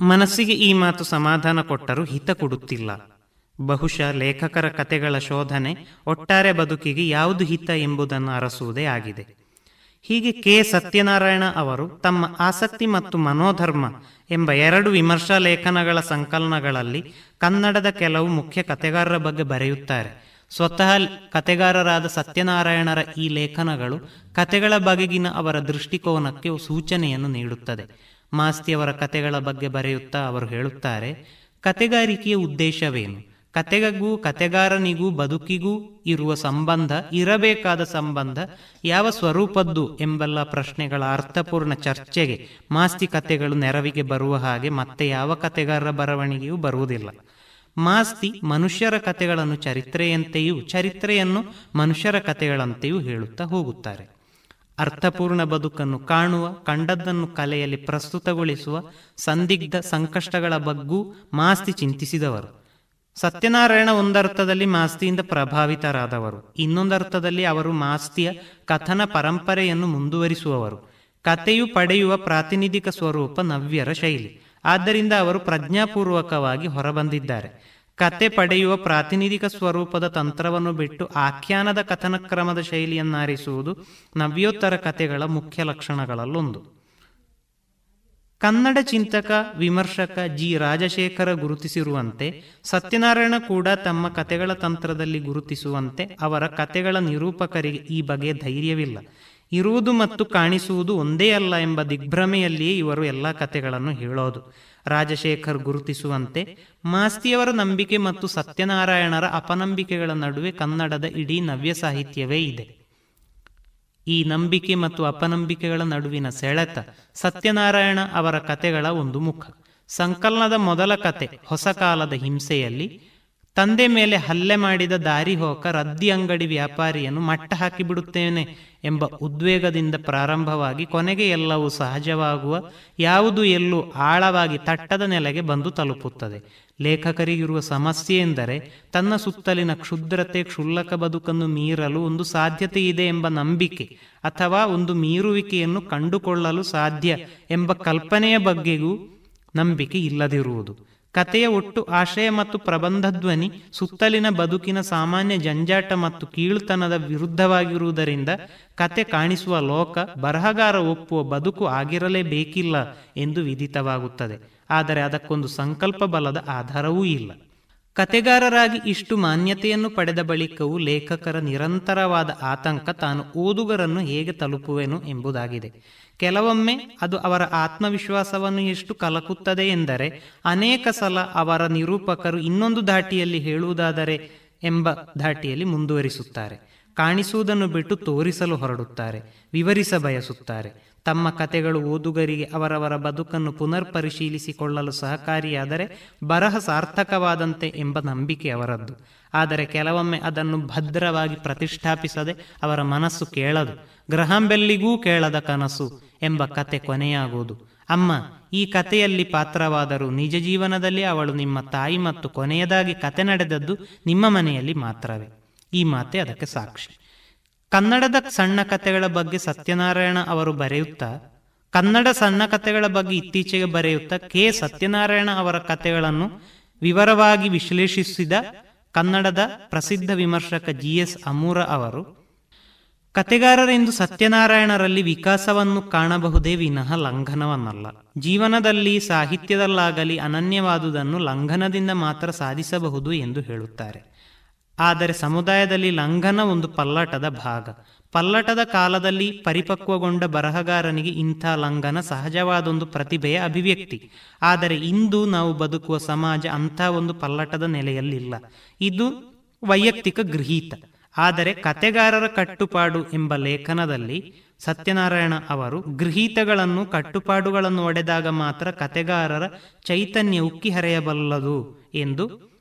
ಮನಸ್ಸಿಗೆ ಈ ಮಾತು ಸಮಾಧಾನ ಕೊಟ್ಟರೂ ಹಿತ ಕೊಡುತ್ತಿಲ್ಲ. ಬಹುಶಃ ಲೇಖಕರ ಕತೆಗಳ ಶೋಧನೆ ಒಟ್ಟಾರೆ ಬದುಕಿಗೆ ಯಾವುದು ಹಿತ ಎಂಬುದನ್ನು ಅರಸುವುದೇ ಆಗಿದೆ. ಹೀಗೆ ಕೆ. ಸತ್ಯನಾರಾಯಣ ಅವರು ತಮ್ಮ ಆಸಕ್ತಿ ಮತ್ತು ಮನೋಧರ್ಮ ಎಂಬ ಎರಡು ವಿಮರ್ಶಾ ಲೇಖನಗಳ ಸಂಕಲನಗಳಲ್ಲಿ ಕನ್ನಡದ ಕೆಲವು ಮುಖ್ಯ ಕತೆಗಾರರ ಬಗ್ಗೆ ಬರೆಯುತ್ತಾರೆ. ಸ್ವತಃ ಕತೆಗಾರರಾದ ಸತ್ಯನಾರಾಯಣರ ಈ ಲೇಖನಗಳು ಕತೆಗಳ ಬಗೆಗಿನ ಅವರ ದೃಷ್ಟಿಕೋನಕ್ಕೆ ಸೂಚನೆಯನ್ನು ನೀಡುತ್ತದೆ. ಮಾಸ್ತಿಯವರ ಕತೆಗಳ ಬಗ್ಗೆ ಬರೆಯುತ್ತಾ ಅವರು ಹೇಳುತ್ತಾರೆ ಕತೆಗಾರಿಕೆಯ ಉದ್ದೇಶವೇನು? ಕತೆಗೂ ಕತೆಗಾರನಿಗೂ ಬದುಕಿಗೂ ಇರುವ ಸಂಬಂಧ, ಇರಬೇಕಾದ ಸಂಬಂಧ ಯಾವ ಸ್ವರೂಪದ್ದು ಎಂಬೆಲ್ಲ ಪ್ರಶ್ನೆಗಳ ಅರ್ಥಪೂರ್ಣ ಚರ್ಚೆಗೆ ಮಾಸ್ತಿ ಕತೆಗಳು ನೆರವಿಗೆ ಬರುವ ಹಾಗೆ ಮತ್ತೆ ಯಾವ ಕತೆಗಾರರ ಬರವಣಿಗೆಯೂ ಬರುವುದಿಲ್ಲ. ಮಾಸ್ತಿ ಮನುಷ್ಯರ ಕತೆಗಳನ್ನು ಚರಿತ್ರೆಯಂತೆಯೂ, ಚರಿತ್ರೆಯನ್ನು ಮನುಷ್ಯರ ಕತೆಗಳಂತೆಯೂ ಹೇಳುತ್ತಾ ಹೋಗುತ್ತಾರೆ. ಅರ್ಥಪೂರ್ಣ ಬದುಕನ್ನು ಕಾಣುವ, ಕಂಡದ್ದನ್ನು ಕಲೆಯಲ್ಲಿ ಪ್ರಸ್ತುತಗೊಳಿಸುವ, ಸಂದಿಗ್ಧ ಸಂಕಷ್ಟಗಳ ಬಗ್ಗೂ ಮಾಸ್ತಿ ಚಿಂತಿಸಿದವರು. ಸತ್ಯನಾರಾಯಣ ಒಂದರ್ಥದಲ್ಲಿ ಮಾಸ್ತಿಯಿಂದ ಪ್ರಭಾವಿತರಾದವರು. ಇನ್ನೊಂದರ್ಥದಲ್ಲಿ ಅವರು ಮಾಸ್ತಿಯ ಕಥನ ಪರಂಪರೆಯನ್ನು ಮುಂದುವರಿಸುವವರು. ಕಥೆಯು ಪಡೆಯುವ ಪ್ರಾತಿನಿಧಿಕ ಸ್ವರೂಪ ನವ್ಯರ ಶೈಲಿ. ಆದ್ದರಿಂದ ಅವರು ಪ್ರಜ್ಞಾಪೂರ್ವಕವಾಗಿ ಹೊರಬಂದಿದ್ದಾರೆ. ಕತೆ ಪಡೆಯುವ ಪ್ರಾತಿನಿಧಿಕ ಸ್ವರೂಪದ ತಂತ್ರವನ್ನು ಬಿಟ್ಟು ಆಖ್ಯಾನದ ಕಥನ ಕ್ರಮದ ಶೈಲಿಯನ್ನಾರಿಸುವುದು ನವ್ಯೋತ್ತರ ಕಥೆಗಳ ಮುಖ್ಯ ಲಕ್ಷಣಗಳಲ್ಲೊಂದು. ಕನ್ನಡ ಚಿಂತಕ, ವಿಮರ್ಶಕ ಜಿ. ರಾಜಶೇಖರ ಗುರುತಿಸಿರುವಂತೆ, ಸತ್ಯನಾರಾಯಣ ಕೂಡ ತಮ್ಮ ಕತೆಗಳ ತಂತ್ರದಲ್ಲಿ ಗುರುತಿಸುವಂತೆ ಅವರ ಕತೆಗಳ ನಿರೂಪಕರಿಗೆ ಈ ಬಗೆಯ ಧೈರ್ಯವಿಲ್ಲ. ಇರುವುದು ಮತ್ತು ಕಾಣಿಸುವುದು ಒಂದೇ ಅಲ್ಲ ಎಂಬ ದಿಗ್ಭ್ರಮೆಯಲ್ಲಿಯೇ ಇವರು ಎಲ್ಲ ಕತೆಗಳನ್ನು ಹೇಳೋದು. ರಾಜಶೇಖರ್ ಗುರುತಿಸುವಂತೆ, ಮಾಸ್ತಿಯವರ ನಂಬಿಕೆ ಮತ್ತು ಸತ್ಯನಾರಾಯಣರ ಅಪನಂಬಿಕೆಗಳ ನಡುವೆ ಕನ್ನಡದ ಇಡೀ ನವ್ಯ ಸಾಹಿತ್ಯವೇ ಇದೆ. ಈ ನಂಬಿಕೆ ಮತ್ತು ಅಪನಂಬಿಕೆಗಳ ನಡುವಿನ ಸೆಳೆತ ಸತ್ಯನಾರಾಯಣ ಅವರ ಕತೆಗಳ ಒಂದು ಮುಖ. ಸಂಕಲನದ ಮೊದಲ ಕತೆ ಹೊಸ ಕಾಲದ ಹಿಂಸೆಯಲ್ಲಿ ತಂದೆ ಮೇಲೆ ಹಲ್ಲೆ ಮಾಡಿದ ದಾರಿಹೋಕ ರದ್ದಿ ಅಂಗಡಿ ವ್ಯಾಪಾರಿಯನ್ನು ಮಟ್ಟ ಹಾಕಿಬಿಡುತ್ತೇನೆ ಎಂಬ ಉದ್ವೇಗದಿಂದ ಪ್ರಾರಂಭವಾಗಿ ಕೊನೆಗೆ ಎಲ್ಲವೂ ಸಹಜವಾಗುವ, ಯಾವುದು ಎಲ್ಲೂ ಆಳವಾಗಿ ತಟ್ಟದ ನೆಲೆಗೆ ಬಂದು ತಲುಪುತ್ತದೆ. ಲೇಖಕರಿಗಿರುವ ಸಮಸ್ಯೆ ಎಂದರೆ ತನ್ನ ಸುತ್ತಲಿನ ಕ್ಷುದ್ರತೆ, ಕ್ಷುಲ್ಲಕ ಬದುಕನ್ನು ಮೀರಲು ಒಂದು ಸಾಧ್ಯತೆ ಇದೆ ಎಂಬ ನಂಬಿಕೆ ಅಥವಾ ಒಂದು ಮೀರುವಿಕೆಯನ್ನು ಕಂಡುಕೊಳ್ಳಲು ಸಾಧ್ಯ ಎಂಬ ಕಲ್ಪನೆಯ ಬಗ್ಗೆಗೂ ನಂಬಿಕೆ ಇಲ್ಲದಿರುವುದು. ಕಥೆಯ ಒಟ್ಟು ಆಶಯ ಮತ್ತು ಪ್ರಬಂಧ ಧ್ವನಿ ಸುತ್ತಲಿನ ಬದುಕಿನ ಸಾಮಾನ್ಯ ಜಂಜಾಟ ಮತ್ತು ಕೀಳುತನದ ವಿರುದ್ಧವಾಗಿರುವುದರಿಂದ ಕತೆ ಕಾಣಿಸುವ ಲೋಕ, ಬರಹಗಾರ ಒಪ್ಪುವ ಬದುಕು ಆಗಿರಲೇಬೇಕಿಲ್ಲ ಎಂದು ವಿಧಿತವಾಗುತ್ತದೆ. ಆದರೆ ಅದಕ್ಕೊಂದು ಸಂಕಲ್ಪ ಬಲದ ಆಧಾರವೂ ಇಲ್ಲ. ಕತೆಗಾರರಾಗಿ ಇಷ್ಟು ಮಾನ್ಯತೆಯನ್ನು ಪಡೆದ ಬಳಿಕವೂ ಲೇಖಕರ ನಿರಂತರವಾದ ಆತಂಕ ತಾನು ಓದುಗರನ್ನು ಹೇಗೆ ತಲುಪುವೆನು ಎಂಬುದಾಗಿದೆ. ಕೆಲವೊಮ್ಮೆ ಅದು ಅವರ ಆತ್ಮವಿಶ್ವಾಸವನ್ನು ಎಷ್ಟು ಕಲಕುತ್ತದೆ ಎಂದರೆ, ಅನೇಕ ಸಲ ಅವರ ನಿರೂಪಕರು ಇನ್ನೊಂದು ಧಾಟಿಯಲ್ಲಿ ಹೇಳುವುದಾದರೆ ಎಂಬ ಧಾಟಿಯಲ್ಲಿ ಮುಂದುವರಿಸುತ್ತಾರೆ. ಕಾಣಿಸುವುದನ್ನು ಬಿಟ್ಟು ತೋರಿಸಲು ಹೊರಡುತ್ತಾರೆ, ವಿವರಿಸ ಬಯಸುತ್ತಾರೆ. ತಮ್ಮ ಕತೆಗಳು ಓದುಗರಿಗೆ ಅವರವರ ಬದುಕನ್ನು ಪುನರ್ ಪರಿಶೀಲಿಸಿಕೊಳ್ಳಲು ಸಹಕಾರಿಯಾದರೆ ಬರಹ ಸಾರ್ಥಕವಾದಂತೆ ಎಂಬ ನಂಬಿಕೆ ಅವರದ್ದು. ಆದರೆ ಕೆಲವೊಮ್ಮೆ ಅದನ್ನು ಭದ್ರವಾಗಿ ಪ್ರತಿಷ್ಠಾಪಿಸದೆ ಅವರ ಮನಸ್ಸು ಕೇಳದು. ಗ್ರಹಾಂಬೆಲ್ಲಿಗೂ ಕೇಳದ ಕನಸು ಎಂಬ ಕತೆ ಕೊನೆಯಾಗುವುದು ಅಮ್ಮ, ಈ ಕಥೆಯಲ್ಲಿ ಪಾತ್ರವಾದರೂ ನಿಜ ಜೀವನದಲ್ಲಿ ಅವಳು ನಿಮ್ಮ ತಾಯಿ ಮತ್ತು ಕೊನೆಯದಾಗಿ ಕತೆ ನಡೆದದ್ದು ನಿಮ್ಮ ಮನೆಯಲ್ಲಿ ಮಾತ್ರವೇ. ಈ ಮಾತೆ ಅದಕ್ಕೆ ಸಾಕ್ಷಿ. ಕನ್ನಡದ ಸಣ್ಣ ಕಥೆಗಳ ಬಗ್ಗೆ ಸತ್ಯನಾರಾಯಣ ಅವರು ಬರೆಯುತ್ತಾ, ಕನ್ನಡ ಸಣ್ಣ ಕಥೆಗಳ ಬಗ್ಗೆ ಇತ್ತೀಚೆಗೆ ಬರೆಯುತ್ತಾ ಕೆ. ಸತ್ಯನಾರಾಯಣ ಅವರ ಕಥೆಗಳನ್ನು ವಿವರವಾಗಿ ವಿಶ್ಲೇಷಿಸಿದ ಕನ್ನಡದ ಪ್ರಸಿದ್ಧ ವಿಮರ್ಶಕ ಜಿ. ಎಸ್. ಅಮೂರ ಅವರು, ಕತೆಗಾರರೆಂದು ಸತ್ಯನಾರಾಯಣರಲ್ಲಿ ವಿಕಾಸವನ್ನು ಕಾಣಬಹುದೇ ವಿನಃ ಲಂಘನವನ್ನಲ್ಲ. ಜೀವನದಲ್ಲಿ ಸಾಹಿತ್ಯದಲ್ಲಾಗಲಿ ಅನನ್ಯವಾದುದನ್ನು ಲಂಘನದಿಂದ ಮಾತ್ರ ಸಾಧಿಸಬಹುದು ಎಂದು ಹೇಳುತ್ತಾರೆ. ಆದರೆ ಸಮುದಾಯದಲ್ಲಿ ಲಂಘನ ಒಂದು ಪಲ್ಲಟದ ಭಾಗ. ಪಲ್ಲಟದ ಕಾಲದಲ್ಲಿ ಪರಿಪಕ್ವಗೊಂಡ ಬರಹಗಾರನಿಗೆ ಇಂಥ ಲಂಘನ ಸಹಜವಾದೊಂದು ಪ್ರತಿಭೆಯ ಅಭಿವ್ಯಕ್ತಿ. ಆದರೆ ಇಂದು ನಾವು ಬದುಕುವ ಸಮಾಜ ಅಂಥ ಒಂದು ಪಲ್ಲಟದ ನೆಲೆಯಲ್ಲಿಲ್ಲ. ಇದು ವೈಯಕ್ತಿಕ ಗೃಹೀತ. ಆದರೆ ಕತೆಗಾರರ ಕಟ್ಟುಪಾಡು ಎಂಬ ಲೇಖನದಲ್ಲಿ ಸತ್ಯನಾರಾಯಣ ಅವರು ಗೃಹೀತಗಳನ್ನು ಕಟ್ಟುಪಾಡುಗಳನ್ನು ಒಡೆದಾಗ ಮಾತ್ರ ಕತೆಗಾರರ ಚೈತನ್ಯ ಉಕ್ಕಿ ಹರಿಯಬಲ್ಲದು ಎಂದು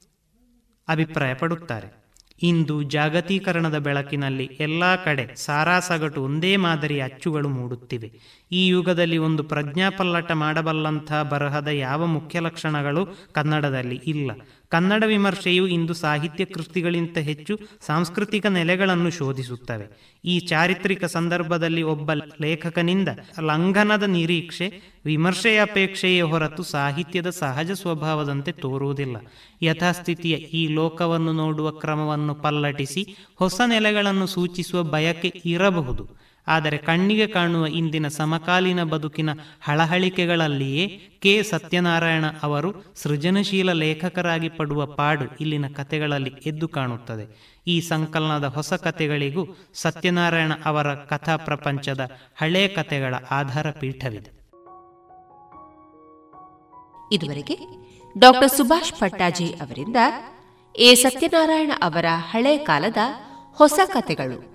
ಅಭಿಪ್ರಾಯಪಡುತ್ತಾರೆ. ಇಂದು ಜಾಗತೀಕರಣದ ಬೆಳಕಿನಲ್ಲಿ ಎಲ್ಲ ಕಡೆ ಸಾರಾಸಗಟು ಒಂದೇ ಮಾದರಿಯ ಅಚ್ಚುಗಳು ಮೂಡುತ್ತಿವೆ. ಈ ಯುಗದಲ್ಲಿ ಒಂದು ಪ್ರಜ್ಞಾಪಲ್ಲಟ ಮಾಡಬಲ್ಲಂಥ ಬರಹದ ಯಾವ ಮುಖ್ಯ ಲಕ್ಷಣಗಳು ಕನ್ನಡದಲ್ಲಿ ಇಲ್ಲ. ಕನ್ನಡ ವಿಮರ್ಶೆಯು ಇಂದು ಸಾಹಿತ್ಯ ಕೃತಿಗಳಿಂತ ಹೆಚ್ಚು ಸಾಂಸ್ಕೃತಿಕ ನೆಲೆಗಳನ್ನು ಶೋಧಿಸುತ್ತವೆ. ಈ ಚಾರಿತ್ರಿಕ ಸಂದರ್ಭದಲ್ಲಿ ಒಬ್ಬ ಲೇಖಕನಿಂದ ಲಂಘನದ ನಿರೀಕ್ಷೆ, ವಿಮರ್ಶೆಯ ಅಪೇಕ್ಷೆಯೇ ಹೊರತು ಸಾಹಿತ್ಯದ ಸಹಜ ಸ್ವಭಾವದಂತೆ ತೋರುವುದಿಲ್ಲ. ಯಥಾಸ್ಥಿತಿಯ ಈ ಲೋಕವನ್ನು ನೋಡುವ ಕ್ರಮವನ್ನು ಪಲ್ಲಟಿಸಿ ಹೊಸ ನೆಲೆಗಳನ್ನು ಸೂಚಿಸುವ ಬಯಕೆ ಇರಬಹುದು. ಆದರೆ ಕಣ್ಣಿಗೆ ಕಾಣುವ ಇಂದಿನ ಸಮಕಾಲೀನ ಬದುಕಿನ ಹಳಹಳಿಕೆಗಳಲ್ಲಿಯೇ ಕೆ. ಸತ್ಯನಾರಾಯಣ ಅವರು ಸೃಜನಶೀಲ ಲೇಖಕರಾಗಿ ಪಡುವ ಪಾಡು ಇಲ್ಲಿನ ಕಥೆಗಳಲ್ಲಿ ಎದ್ದು ಕಾಣುತ್ತದೆ. ಈ ಸಂಕಲನದ ಹೊಸ ಕಥೆಗಳಿಗೂ ಸತ್ಯನಾರಾಯಣ ಅವರ ಕಥಾ ಪ್ರಪಂಚದ ಹಳೆ ಕಥೆಗಳ ಆಧಾರ ಪೀಠವಿದೆ. ಇದುವರೆಗೆ ಡಾಕ್ಟರ್ ಸುಭಾಷ್ ಪಟ್ಟಾಜಿ ಅವರಿಂದ ಎ. ಸತ್ಯನಾರಾಯಣ ಅವರ ಹಳೆ ಕಾಲದ ಹೊಸ ಕಥೆಗಳು.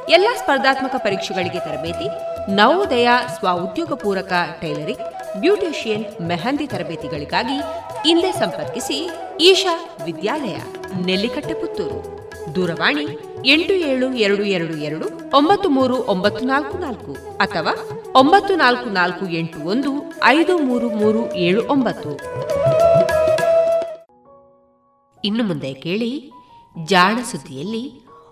ಎಲ್ಲಾ ಸ್ಪರ್ಧಾತ್ಮಕ ಪರೀಕ್ಷೆಗಳಿಗೆ ತರಬೇತಿ, ನವೋದಯ ಸ್ವಉದ್ಯೋಗ ಪೂರಕ ಟೈಲರಿಂಗ್, ಬ್ಯೂಟಿಷಿಯನ್ ಮೆಹಂದಿ ತರಬೇತಿಗಳಿಗಾಗಿ ಹಿಂದೆ ಸಂಪರ್ಕಿಸಿ ಈಶಾ ವಿದ್ಯಾಲಯ, ನೆಲ್ಲಿಕಟ್ಟೆ ಪುತ್ತೂರು. ದೂರವಾಣಿ ಎಂಟು ಏಳು ಎರಡು ಎರಡು ಎರಡು ಒಂಬತ್ತು ಮೂರು ಒಂಬತ್ತು ನಾಲ್ಕು ನಾಲ್ಕು ಅಥವಾ ಒಂಬತ್ತು ನಾಲ್ಕು ನಾಲ್ಕು ಎಂಟು ಒಂದು ಐದು ಮೂರು ಮೂರು ಏಳು ಒಂಬತ್ತು. ಇನ್ನು ಮುಂದೆ ಕೇಳಿ ಜಾಣ ಸುದ್ದಿಯಲ್ಲಿ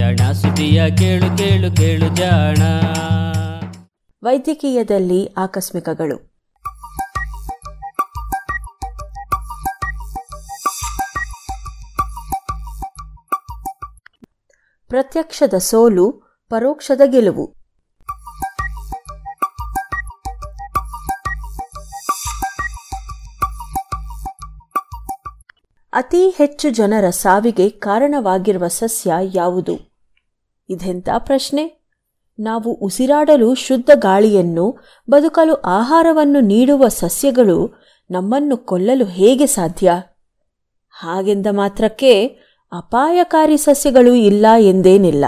ಜಾಣ ಸುದಿಯ ಕೇಳು ಕೇಳು ಕೇಳು ಜಾಣ. ವೈದ್ಯಕೀಯದಲ್ಲಿ ಆಕಸ್ಮಿಕಗಳು. ಪ್ರತ್ಯಕ್ಷದ ಸೋಲು, ಪರೋಕ್ಷದ ಗೆಲುವು. ಅತಿ ಹೆಚ್ಚು ಜನರ ಸಾವಿಗೆ ಕಾರಣವಾಗಿರುವ ಸಸ್ಯ ಯಾವುದು? ಇದೆಂಥ ಪ್ರಶ್ನೆ? ನಾವು ಉಸಿರಾಡಲು ಶುದ್ಧ ಗಾಳಿಯನ್ನು, ಬದುಕಲು ಆಹಾರವನ್ನು ನೀಡುವ ಸಸ್ಯಗಳು ನಮ್ಮನ್ನು ಕೊಲ್ಲಲು ಹೇಗೆ ಸಾಧ್ಯ? ಹಾಗೆಂದ ಮಾತ್ರಕ್ಕೆ ಅಪಾಯಕಾರಿ ಸಸ್ಯಗಳು ಇಲ್ಲ ಎಂದೇನಿಲ್ಲ.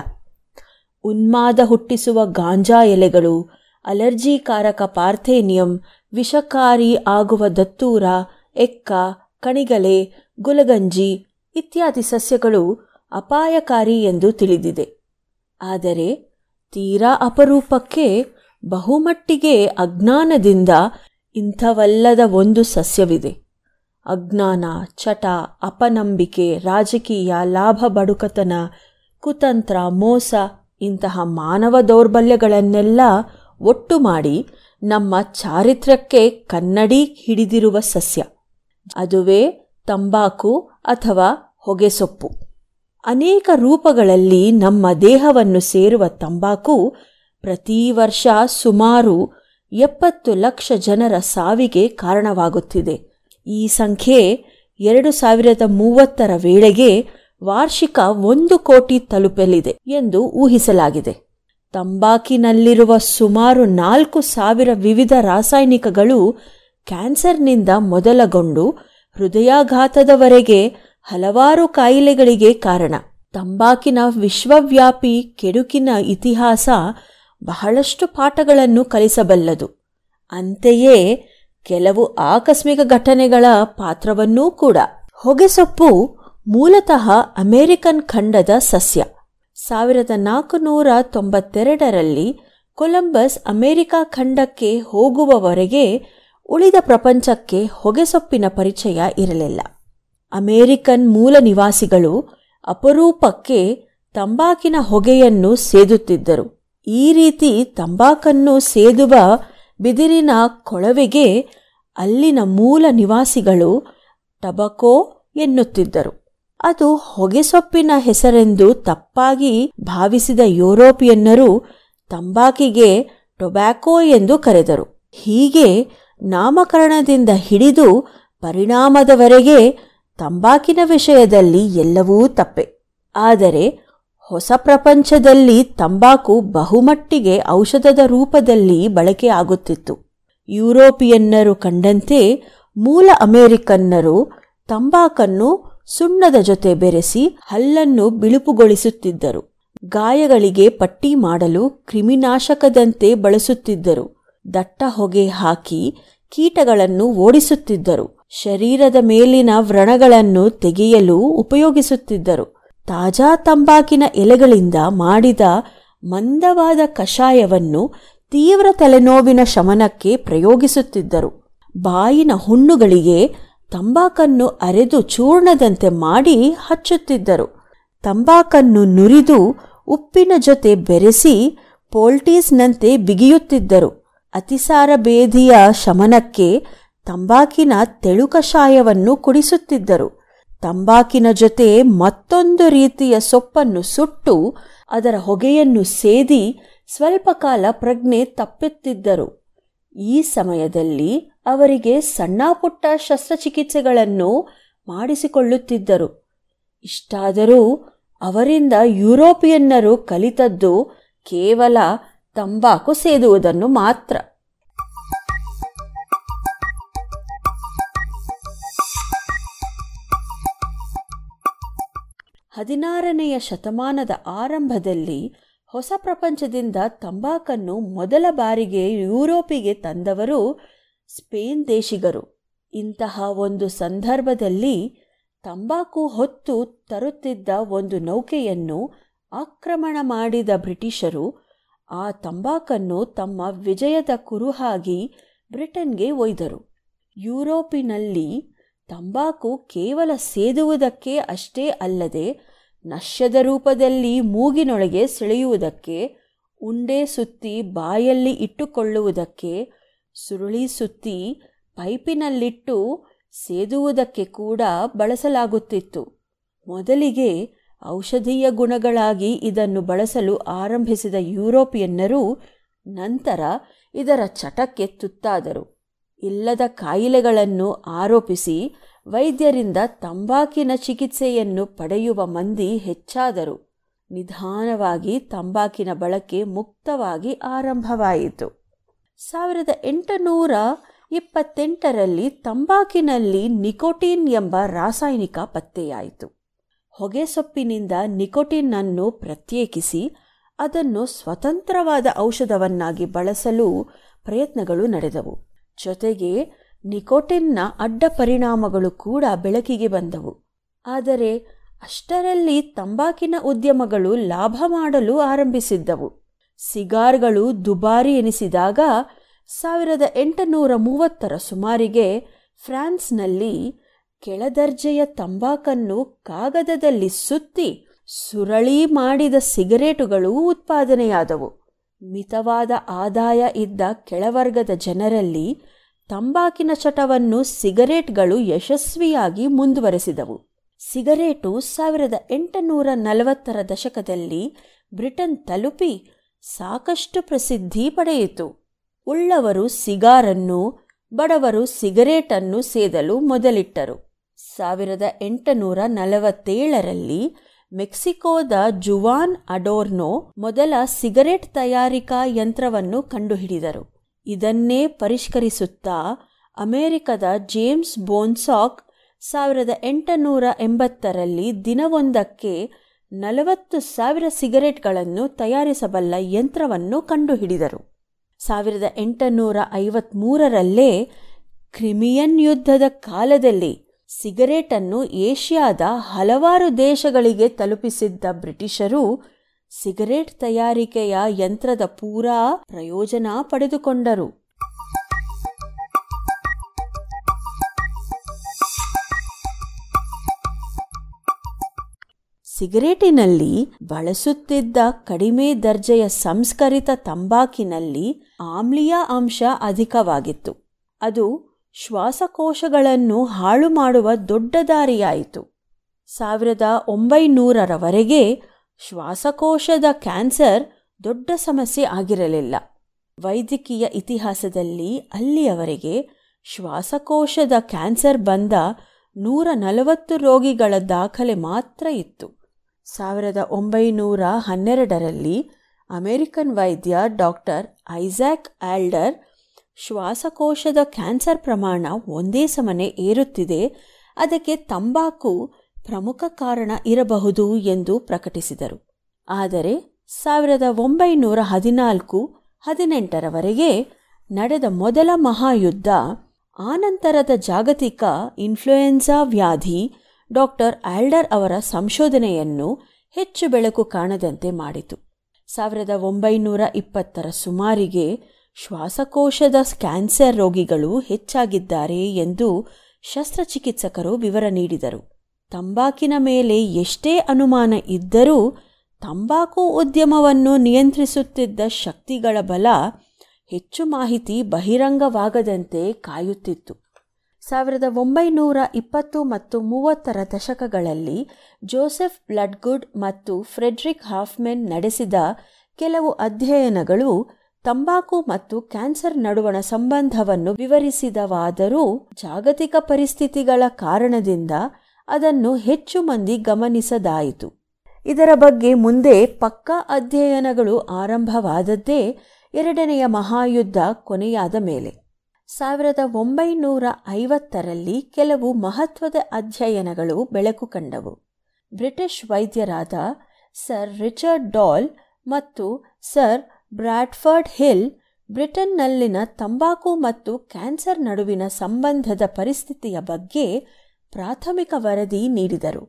ಉನ್ಮಾದ ಹುಟ್ಟಿಸುವ ಗಾಂಜಾ ಎಲೆಗಳು, ಅಲರ್ಜಿಕಾರಕ ಪಾರ್ಥೇನಿಯಂ, ವಿಷಕಾರಿ ಆಗುವ ದತ್ತೂರ, ಎಕ್ಕ, ಕಣಿಗಲೆ, ಗುಲಗಂಜಿ ಇತ್ಯಾದಿ ಸಸ್ಯಗಳು ಅಪಾಯಕಾರಿ ಎಂದು ತಿಳಿದಿದೆ. ಆದರೆ ತೀರಾ ಅಪರೂಪಕ್ಕೆ ಬಹುಮಟ್ಟಿಗೆ ಅಜ್ಞಾನದಿಂದ ಇಂಥವಲ್ಲದ ಒಂದು ಸಸ್ಯವಿದೆ. ಅಜ್ಞಾನ, ಚಟ, ಅಪನಂಬಿಕೆ, ರಾಜಕೀಯ, ಲಾಭ, ಬಡುಕತನ, ಕುತಂತ್ರ, ಮೋಸ ಇಂತಹ ಮಾನವ ದೌರ್ಬಲ್ಯಗಳನ್ನೆಲ್ಲ ಒಟ್ಟು ಮಾಡಿ ನಮ್ಮ ಚಾರಿತ್ರ್ಯಕ್ಕೆ ಕನ್ನಡಿ ಹಿಡಿದಿರುವ ಸಸ್ಯ. ಅದುವೇ ತಂಬಾಕು ಅಥವಾ ಹೊಗೆಸೊಪ್ಪು. ಅನೇಕ ರೂಪಗಳಲ್ಲಿ ನಮ್ಮ ದೇಹವನ್ನು ಸೇರುವ ತಂಬಾಕು ಪ್ರತಿ ವರ್ಷ ಸುಮಾರು ಎಪ್ಪತ್ತು ಲಕ್ಷ ಜನರ ಸಾವಿಗೆ ಕಾರಣವಾಗುತ್ತಿದೆ. ಈ ಸಂಖ್ಯೆ ಎರಡು ಸಾವಿರದ ಮೂವತ್ತರ ವೇಳೆಗೆ ವಾರ್ಷಿಕ ಒಂದು ಕೋಟಿ ತಲುಪಲಿದೆ ಎಂದು ಊಹಿಸಲಾಗಿದೆ. ತಂಬಾಕಿನಲ್ಲಿರುವ ಸುಮಾರು ನಾಲ್ಕು ಸಾವಿರ ವಿವಿಧ ರಾಸಾಯನಿಕಗಳು ಕ್ಯಾನ್ಸರ್ನಿಂದ ಮೊದಲಗೊಂಡು ಹೃದಯಾಘಾತದವರೆಗೆ ಹಲವಾರು ಕಾಯಿಲೆಗಳಿಗೆ ಕಾರಣ. ತಂಬಾಕಿನ ವಿಶ್ವವ್ಯಾಪಿ ಕೆಡುಕಿನ ಇತಿಹಾಸ ಬಹಳಷ್ಟು ಪಾಠಗಳನ್ನು ಕಲಿಸಬಲ್ಲದು. ಅಂತೆಯೇ ಕೆಲವು ಆಕಸ್ಮಿಕ ಘಟನೆಗಳ ಪಾತ್ರವನ್ನೂ ಕೂಡ. ಹೊಗೆಸೊಪ್ಪು ಮೂಲತಃ ಅಮೆರಿಕನ್ ಖಂಡದ ಸಸ್ಯ. ಸಾವಿರದ ನಾಲ್ಕುನೂರ ತೊಂಬತ್ತೆರಡರಲ್ಲಿ ಕೊಲಂಬಸ್ ಅಮೆರಿಕ ಖಂಡಕ್ಕೆ ಹೋಗುವವರೆಗೆ ಉಳಿದ ಪ್ರಪಂಚಕ್ಕೆ ಹೊಗೆಸೊಪ್ಪಿನ ಪರಿಚಯ ಇರಲಿಲ್ಲ. ಅಮೆರಿಕನ್ ಮೂಲ ನಿವಾಸಿಗಳು ಅಪರೂಪಕ್ಕೆ ತಂಬಾಕಿನ ಹೊಗೆಯನ್ನು ಸೇದುತ್ತಿದ್ದರು. ಈ ರೀತಿ ತಂಬಾಕನ್ನು ಸೇದುವ ಬಿದಿರಿನ ಕೊಳವೆಗೆ ಅಲ್ಲಿನ ಮೂಲ ನಿವಾಸಿಗಳು ಟಬಕೋ ಎನ್ನುತ್ತಿದ್ದರು. ಅದು ಹೊಗೆಸೊಪ್ಪಿನ ಹೆಸರೆಂದು ತಪ್ಪಾಗಿ ಭಾವಿಸಿದ ಯುರೋಪಿಯನ್ನರು ತಂಬಾಕಿಗೆ ಟೊಬ್ಯಾಕೋ ಎಂದು ಕರೆದರು. ಹೀಗೆ ನಾಮಕರಣದಿಂದ ಹಿಡಿದು ಪರಿಣಾಮದವರೆಗೆ ತಂಬಾಕಿನ ವಿಷಯದಲ್ಲಿ ಎಲ್ಲವೂ ತಪ್ಪೆ. ಆದರೆ ಹೊಸ ಪ್ರಪಂಚದಲ್ಲಿ ತಂಬಾಕು ಬಹುಮಟ್ಟಿಗೆ ಔಷಧದ ರೂಪದಲ್ಲಿ ಬಳಕೆಯಾಗುತ್ತಿತ್ತು ಯುರೋಪಿಯನ್ನರು ಕಂಡಂತೆ ಮೂಲ ಅಮೆರಿಕನ್ನರು ತಂಬಾಕನ್ನು ಸುಣ್ಣದ ಜೊತೆ ಬೆರೆಸಿ ಹಲ್ಲನ್ನು ಬಿಳುಪುಗೊಳಿಸುತ್ತಿದ್ದರು. ಗಾಯಗಳಿಗೆ ಪಟ್ಟಿ ಮಾಡಲು ಕ್ರಿಮಿನಾಶಕದಂತೆ ಬಳಸುತ್ತಿದ್ದರು. ದಟ್ಟ ಹೊಗೆ ಹಾಕಿ ಕೀಟಗಳನ್ನು ಓಡಿಸುತ್ತಿದ್ದರು. ಶರೀರದ ಮೇಲಿನ ವ್ರಣಗಳನ್ನು ತೆಗೆಯಲು ಉಪಯೋಗಿಸುತ್ತಿದ್ದರು. ತಾಜಾ ತಂಬಾಕಿನ ಎಲೆಗಳಿಂದ ಮಾಡಿದ ಮಂದವಾದ ಕಷಾಯವನ್ನು ತೀವ್ರ ತಲೆನೋವಿನ ಶಮನಕ್ಕೆ ಪ್ರಯೋಗಿಸುತ್ತಿದ್ದರು. ಬಾಯಿನ ಹುಣ್ಣುಗಳಿಗೆ ತಂಬಾಕನ್ನು ಅರೆದು ಚೂರ್ಣದಂತೆ ಮಾಡಿ ಹಚ್ಚುತ್ತಿದ್ದರು. ತಂಬಾಕನ್ನು ನುರಿದು ಉಪ್ಪಿನ ಜೊತೆ ಬೆರೆಸಿ ಪೋಲ್ಟೀಸ್ನಂತೆ ಬಿಗಿಯುತ್ತಿದ್ದರು. ಅತಿಸಾರ ಬೇಧಿಯ ಶಮನಕ್ಕೆ ತಂಬಾಕಿನ ತೆಳು ಕಷಾಯವನ್ನು ಕುಡಿಸುತ್ತಿದ್ದರು. ತಂಬಾಕಿನ ಜೊತೆ ಮತ್ತೊಂದು ರೀತಿಯ ಸೊಪ್ಪನ್ನು ಸುಟ್ಟು ಅದರ ಹೊಗೆಯನ್ನು ಸೇದಿ ಸ್ವಲ್ಪ ಕಾಲ ಪ್ರಜ್ಞೆ ತಪ್ಪುತ್ತಿದ್ದರು. ಈ ಸಮಯದಲ್ಲಿ ಅವರಿಗೆ ಸಣ್ಣ ಪುಟ್ಟ ಶಸ್ತ್ರಚಿಕಿತ್ಸೆಗಳನ್ನು ಮಾಡಿಸಿಕೊಳ್ಳುತ್ತಿದ್ದರು. ಇಷ್ಟಾದರೂ ಅವರಿಂದ ಯುರೋಪಿಯನ್ನರು ಕಲಿತದ್ದು ಕೇವಲ ತಂಬಾಕು ಸೇದುವುದನ್ನು ಮಾತ್ರ. ಹದಿನಾರನೆಯ ಶತಮಾನದ ಆರಂಭದಲ್ಲಿ ಹೊಸ ಪ್ರಪಂಚದಿಂದ ತಂಬಾಕನ್ನು ಮೊದಲ ಬಾರಿಗೆ ಯುರೋಪಿಗೆ ತಂದವರು ಸ್ಪೇನ್ ದೇಶಿಗರು. ಇಂತಹ ಒಂದು ಸಂದರ್ಭದಲ್ಲಿ ತಂಬಾಕು ಹೊತ್ತು ತರುತ್ತಿದ್ದ ಒಂದು ನೌಕೆಯನ್ನು ಆಕ್ರಮಣ ಮಾಡಿದ ಬ್ರಿಟಿಷರು ಆ ತಂಬಾಕನ್ನು ತಮ್ಮ ವಿಜಯದ ಕುರುಹಾಗಿ ಬ್ರಿಟನ್ಗೆ ಒಯ್ದರು. ಯುರೋಪಿನಲ್ಲಿ ತಂಬಾಕು ಕೇವಲ ಸೇದುವುದಕ್ಕೆ ಅಷ್ಟೇ ಅಲ್ಲದೆ ನಶ್ಯದ ರೂಪದಲ್ಲಿ ಮೂಗಿನೊಳಗೆ ಸೆಳೆಯುವುದಕ್ಕೆ, ಉಂಡೆ ಸುತ್ತಿ ಬಾಯಲ್ಲಿ ಇಟ್ಟುಕೊಳ್ಳುವುದಕ್ಕೆ, ಸುರುಳಿ ಸುತ್ತಿ ಪೈಪಿನಲ್ಲಿಟ್ಟು ಸೇದುವುದಕ್ಕೆ ಕೂಡ ಬಳಸಲಾಗುತ್ತಿತ್ತು. ಮೊದಲಿಗೆ ಔಷಧೀಯ ಗುಣಗಳಾಗಿ ಇದನ್ನು ಬಳಸಲು ಆರಂಭಿಸಿದ ಯುರೋಪಿಯನ್ನರು ನಂತರ ಇದರ ಚಟಕ್ಕೆ ತುತ್ತಾದರು ಇಲ್ಲದ ಕಾಯಿಲೆಗಳನ್ನು ಆರೋಪಿಸಿ ವೈದ್ಯರಿಂದ ತಂಬಾಕಿನ ಚಿಕಿತ್ಸೆಯನ್ನು ಪಡೆಯುವ ಮಂದಿ ಹೆಚ್ಚಾದರು. ನಿಧಾನವಾಗಿ ತಂಬಾಕಿನ ಬಳಕೆ ಮುಕ್ತವಾಗಿ ಆರಂಭವಾಯಿತು. ಸಾವಿರದ ಎಂಟುನೂರ ಇಪ್ಪತ್ತೆಂಟರಲ್ಲಿ ತಂಬಾಕಿನಲ್ಲಿ ನಿಕೋಟಿನ್ ಎಂಬ ರಾಸಾಯನಿಕ ಪತ್ತೆಯಾಯಿತು. ಹೊಗೆಸೊಪ್ಪಿನಿಂದ ನಿಕೋಟಿನ್ ಅನ್ನು ಪ್ರತ್ಯೇಕಿಸಿ ಅದನ್ನು ಸ್ವತಂತ್ರವಾದ ಔಷಧವನ್ನಾಗಿ ಬಳಸಲು ಪ್ರಯತ್ನಗಳು ನಡೆದವು. ಜೊತೆಗೆ ನಿಕೋಟಿನ್ನ ಅಡ್ಡ ಪರಿಣಾಮಗಳು ಕೂಡ ಬೆಳಕಿಗೆ ಬಂದವು. ಆದರೆ ಅಷ್ಟರಲ್ಲಿ ತಂಬಾಕಿನ ಉದ್ಯಮಗಳು ಲಾಭ ಮಾಡಲು ಆರಂಭಿಸಿದ್ದವು. ಸಿಗಾರ್ಗಳು ದುಬಾರಿ ಎನಿಸಿದಾಗ ಸಾವಿರದ ಎಂಟುನೂರ ಮೂವತ್ತರ ಸುಮಾರಿಗೆ ಫ್ರಾನ್ಸ್ನಲ್ಲಿ ಕೆಳದರ್ಜೆಯ ತಂಬಾಕನ್ನು ಕಾಗದದಲ್ಲಿ ಸುತ್ತಿ ಸುರಳಿ ಮಾಡಿದ ಸಿಗರೇಟುಗಳು ಉತ್ಪಾದನೆಯಾದವು. ಮಿತವಾದ ಆದಾಯ ಇದ್ದ ಕೆಳವರ್ಗದ ಜನರಲ್ಲಿ ತಂಬಾಕಿನ ಚಟವನ್ನು ಸಿಗರೇಟ್ಗಳು ಯಶಸ್ವಿಯಾಗಿ ಮುಂದುವರೆಸಿದವು. ಸಿಗರೇಟು ಸಾವಿರದ ಎಂಟುನೂರ ನಲವತ್ತರ ದಶಕದಲ್ಲಿ ಬ್ರಿಟನ್ ತಲುಪಿ ಸಾಕಷ್ಟು ಪ್ರಸಿದ್ಧಿ ಪಡೆಯಿತು. ಉಳ್ಳವರು ಸಿಗಾರನ್ನು, ಬಡವರು ಸಿಗರೇಟನ್ನು ಸೇದಲು ಮೊದಲಿಟ್ಟರು. ಸಾವಿರದ ಎಂಟುನೂರ ನಲವತ್ತೇಳರಲ್ಲಿ ಮೆಕ್ಸಿಕೋದ ಜುವಾನ್ ಅಡೋರ್ನೋ ಮೊದಲ ಸಿಗರೇಟ್ ತಯಾರಿಕಾ ಯಂತ್ರವನ್ನು ಕಂಡುಹಿಡಿದರು. ಇದನ್ನೇ ಪರಿಷ್ಕರಿಸುತ್ತಾ ಅಮೆರಿಕದ ಜೇಮ್ಸ್ ಬೋನ್ಸಾಕ್ ಸಾವಿರದ ಎಂಟುನೂರ ಎಂಬತ್ತರಲ್ಲಿ ದಿನವೊಂದಕ್ಕೆ ನಲವತ್ತು ಸಾವಿರ ಸಿಗರೆಟ್ಗಳನ್ನು ತಯಾರಿಸಬಲ್ಲ ಯಂತ್ರವನ್ನು ಕಂಡುಹಿಡಿದರು. ಸಾವಿರದ ಎಂಟುನೂರ ಐವತ್ಮೂರರಲ್ಲೇ ಕ್ರಿಮಿಯನ್ ಯುದ್ಧದ ಕಾಲದಲ್ಲಿ ಸಿಗರೇಟನ್ನು ಏಷ್ಯಾದ ಹಲವಾರು ದೇಶಗಳಿಗೆ ತಲುಪಿಸಿದ್ದ ಬ್ರಿಟಿಷರು ಸಿಗರೇಟ್ ತಯಾರಿಕೆಯ ಯಂತ್ರದ ಪೂರಾ ಪ್ರಯೋಜನ ಪಡೆದುಕೊಂಡರು. ಸಿಗರೇಟಿನಲ್ಲಿ ಬಳಸುತ್ತಿದ್ದ ಕಡಿಮೆ ದರ್ಜೆಯ ಸಂಸ್ಕರಿತ ತಂಬಾಕಿನಲ್ಲಿ ಆಮ್ಲೀಯ ಅಂಶ ಅಧಿಕವಾಗಿತ್ತು. ಅದು ಶ್ವಾಸಕೋಶಗಳನ್ನು ಹಾಳು ಮಾಡುವ ದೊಡ್ಡ ದಾರಿಯಾಯಿತು. ಸಾವಿರದ ಒಂಬೈನೂರರವರೆಗೆ ಶ್ವಾಸಕೋಶದ ಕ್ಯಾನ್ಸರ್ ದೊಡ್ಡ ಸಮಸ್ಯೆ ಆಗಿರಲಿಲ್ಲ. ವೈದ್ಯಕೀಯ ಇತಿಹಾಸದಲ್ಲಿ ಅಲ್ಲಿಯವರೆಗೆ ಶ್ವಾಸಕೋಶದ ಕ್ಯಾನ್ಸರ್ ಬಂದ ನೂರ ನಲವತ್ತು ರೋಗಿಗಳ ದಾಖಲೆ ಮಾತ್ರ ಇತ್ತು. ಸಾವಿರದ ಒಂಬೈನೂರ ಹನ್ನೆರಡರಲ್ಲಿ ಅಮೆರಿಕನ್ ವೈದ್ಯ ಡಾಕ್ಟರ್ ಐಸಾಕ್ ಆಲ್ಡರ್ ಶ್ವಾಸಕೋಶದ ಕ್ಯಾನ್ಸರ್ ಪ್ರಮಾಣ ಒಂದೇ ಸಮನೆ ಏರುತ್ತಿದೆ. ಅದಕ್ಕೆ ತಂಬಾಕು ಪ್ರಮುಖ ಕಾರಣ ಇರಬಹುದು ಎಂದು ಪ್ರಕಟಿಸಿದರು. ಆದರೆ ಸಾವಿರದ ಒಂಬೈನೂರ ಹದಿನಾಲ್ಕು ಹದಿನೆಂಟರವರೆಗೆ ನಡೆದ ಮೊದಲ ಮಹಾಯುದ್ಧ, ಆನಂತರದ ಜಾಗತಿಕ ಇನ್ಫ್ಲುಯೆನ್ಸಾ ವ್ಯಾಧಿ ಡಾಕ್ಟರ್ ಆಲ್ಡರ್ ಅವರ ಸಂಶೋಧನೆಯನ್ನು ಹೆಚ್ಚು ಬೆಳಕು ಕಾಣದಂತೆ ಮಾಡಿತು. ಸಾವಿರದ ಒಂಬೈನೂರ ಇಪ್ಪತ್ತರ ಸುಮಾರಿಗೆ ಶ್ವಾಸಕೋಶದ ಕ್ಯಾನ್ಸರ್ ರೋಗಿಗಳು ಹೆಚ್ಚಾಗಿದ್ದಾರೆ ಎಂದು ಶಸ್ತ್ರಚಿಕಿತ್ಸಕರು ವಿವರ ನೀಡಿದರು. ತಂಬಾಕಿನ ಮೇಲೆ ಎಷ್ಟೇ ಅನುಮಾನ ಇದ್ದರೂ ತಂಬಾಕು ಉದ್ಯಮವನ್ನು ನಿಯಂತ್ರಿಸುತ್ತಿದ್ದ ಶಕ್ತಿಗಳ ಬಲ ಹೆಚ್ಚು ಮಾಹಿತಿ ಬಹಿರಂಗವಾಗದಂತೆ ಕಾಯುತ್ತಿತ್ತು. ಸಾವಿರದ ಒಂಬೈನೂರ ಇಪ್ಪತ್ತು ಮತ್ತು ಮೂವತ್ತರ ದಶಕಗಳಲ್ಲಿ ಜೋಸೆಫ್ ಬ್ಲಡ್ಗುಡ್ ಮತ್ತು ಫ್ರೆಡ್ರಿಕ್ ಹಾಫ್ಮೆನ್ ನಡೆಸಿದ ಕೆಲವು ಅಧ್ಯಯನಗಳು ತಂಬಾಕು ಮತ್ತು ಕ್ಯಾನ್ಸರ್ ನಡುವಣ ಸಂಬಂಧವನ್ನು ವಿವರಿಸಿದವಾದರೂ ಜಾಗತಿಕ ಪರಿಸ್ಥಿತಿಗಳ ಕಾರಣದಿಂದ ಅದನ್ನು ಹೆಚ್ಚು ಮಂದಿ ಗಮನಿಸದಾಯಿತು. ಇದರ ಬಗ್ಗೆ ಮುಂದೆ ಪಕ್ಕಾ ಅಧ್ಯಯನಗಳು ಆರಂಭವಾದದ್ದೇ ಎರಡನೆಯ ಮಹಾಯುದ್ಧ ಕೊನೆಯಾದ ಮೇಲೆ. ಸಾವಿರದ ಒಂಬೈನೂರ ಐವತ್ತರಲ್ಲಿ ಕೆಲವು ಮಹತ್ವದ ಅಧ್ಯಯನಗಳು ಬೆಳಕು ಕಂಡವು. ಬ್ರಿಟಿಷ್ ವೈದ್ಯರಾದ ಸರ್ ರಿಚರ್ಡ್ ಡಾಲ್ ಮತ್ತು ಸರ್ ಬ್ರಾಡ್ಫರ್ಡ್ ಹಿಲ್ ಬ್ರಿಟನ್ನಲ್ಲಿನ ತಂಬಾಕು ಮತ್ತು ಕ್ಯಾನ್ಸರ್ ನಡುವಿನ ಸಂಬಂಧದ ಪರಿಸ್ಥಿತಿಯ ಬಗ್ಗೆ ಪ್ರಾಥಮಿಕ ವರದಿ ನೀಡಿದರು.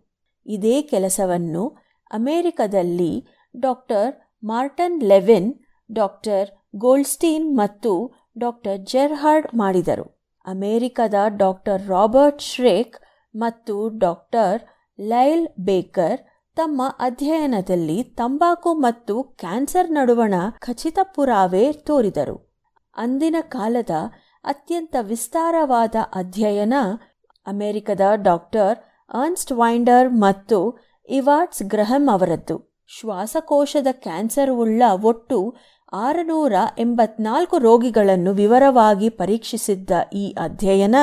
ಇದೇ ಕೆಲಸವನ್ನು ಅಮೆರಿಕದಲ್ಲಿ doctor Morton Levin, doctor Goldstein ಮತ್ತು ಡಾಕ್ಟರ್ ಜೆರ್ಹಾರ್ಡ್ ಮಾಡಿದರು. ಅಮೆರಿಕದ ಡಾಕ್ಟರ್ ರಾಬರ್ಟ್ ಶ್ರೇಕ್ ಮತ್ತು ಡಾಕ್ಟರ್ ಲೈಲ್ ಬೇಕರ್ ತಮ್ಮ ಅಧ್ಯಯನದಲ್ಲಿ ತಂಬಾಕು ಮತ್ತು ಕ್ಯಾನ್ಸರ್ ನಡುವಣ ಖಚಿತ ಪುರಾವೆ ತೋರಿದರು. ಅಂದಿನ ಕಾಲದ ಅತ್ಯಂತ ವಿಸ್ತಾರವಾದ ಅಧ್ಯಯನ ಅಮೆರಿಕದ ಡಾಕ್ಟರ್ ಅರ್ನ್ಸ್ಟ್ ವೈಂಡರ್ ಮತ್ತು ಇವಾಟ್ಸ್ ಗ್ರಹಂ ಅವರದ್ದು. ಶ್ವಾಸಕೋಶದ ಕ್ಯಾನ್ಸರ್ ಉಳ್ಳ ಒಟ್ಟು ಆರುನೂರ ಎಂಬತ್ನಾಲ್ಕು ರೋಗಿಗಳನ್ನು ವಿವರವಾಗಿ ಪರೀಕ್ಷಿಸಿದ್ದ ಈ ಅಧ್ಯಯನ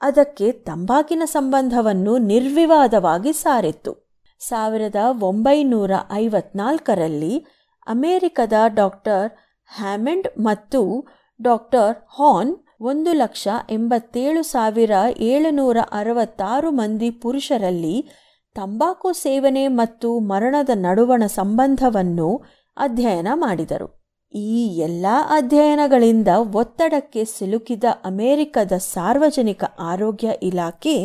ಅದಕ್ಕೆ ತಂಬಾಕಿನ ಸಂಬಂಧವನ್ನು ನಿರ್ವಿವಾದವಾಗಿ ಸಾರಿತ್ತು. ಸಾವಿರದ ಒಂಬೈನೂರ ಐವತ್ನಾಲ್ಕರಲ್ಲಿ ಅಮೆರಿಕದ ಡಾಕ್ಟರ್ ಹ್ಯಾಮಂಡ್ ಮತ್ತು ಡಾಕ್ಟರ್ ಹಾನ್ ಒಂದು ಲಕ್ಷ ಎಂಬತ್ತೇಳು ಸಾವಿರ ಏಳುನೂರ ಅರವತ್ತಾರು ಮಂದಿ ಪುರುಷರಲ್ಲಿ ತಂಬಾಕು ಸೇವನೆ ಮತ್ತು ಮರಣದ ನಡುವಣ ಸಂಬಂಧವನ್ನು ಅಧ್ಯಯನ ಮಾಡಿದರು. ಈ ಎಲ್ಲ ಅಧ್ಯಯನಗಳಿಂದ ಒತ್ತಡಕ್ಕೆ ಸಿಲುಕಿದ ಅಮೆರಿಕದ ಸಾರ್ವಜನಿಕ ಆರೋಗ್ಯ ಇಲಾಖೆ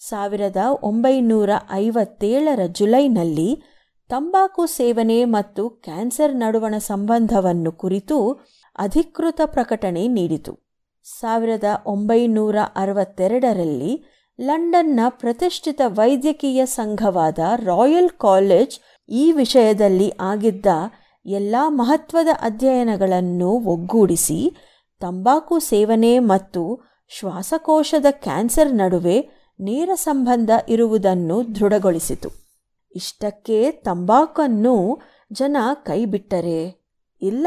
ಸಾವಿರದ ಒಂಬೈನೂರ ಐವತ್ತೇಳರ ಜುಲೈನಲ್ಲಿ ತಂಬಾಕು ಸೇವನೆ ಮತ್ತು ಕ್ಯಾನ್ಸರ್ ನಡುವಣ ಸಂಬಂಧವನ್ನು ಕುರಿತು ಅಧಿಕೃತ ಪ್ರಕಟಣೆ ನೀಡಿತು. ಸಾವಿರದ ಒಂಬೈನೂರ ಅರವತ್ತೆರಡರಲ್ಲಿ ಲಂಡನ್ನ ಪ್ರತಿಷ್ಠಿತ ವೈದ್ಯಕೀಯ ಸಂಘವಾದ ರಾಯಲ್ ಕಾಲೇಜ್ ಈ ವಿಷಯದಲ್ಲಿ ಆಗಿದ್ದ ಎಲ್ಲ ಮಹತ್ವದ ಅಧ್ಯಯನಗಳನ್ನು ಒಗ್ಗೂಡಿಸಿ ತಂಬಾಕು ಸೇವನೆ ಮತ್ತು ಶ್ವಾಸಕೋಶದ ಕ್ಯಾನ್ಸರ್ ನಡುವೆ ನೇರ ಸಂಬಂಧ ಇರುವುದನ್ನು ದೃಢಗೊಳಿಸಿತು. ಇಷ್ಟಕ್ಕೆ ತಂಬಾಕನ್ನು ಜನ ಕೈಬಿಟ್ಟರೆ ಇಲ್ಲ.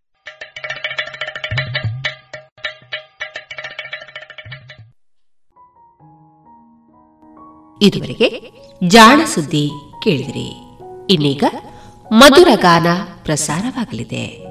ಇದುವರೆಗೆ ಜಾಣ ಸುದ್ದಿ ಕೇಳಿದಿರಿ. ಇನ್ನೀಗ ಮಧುರ ಗಾನ ಪ್ರಸಾರವಾಗಲಿದೆ.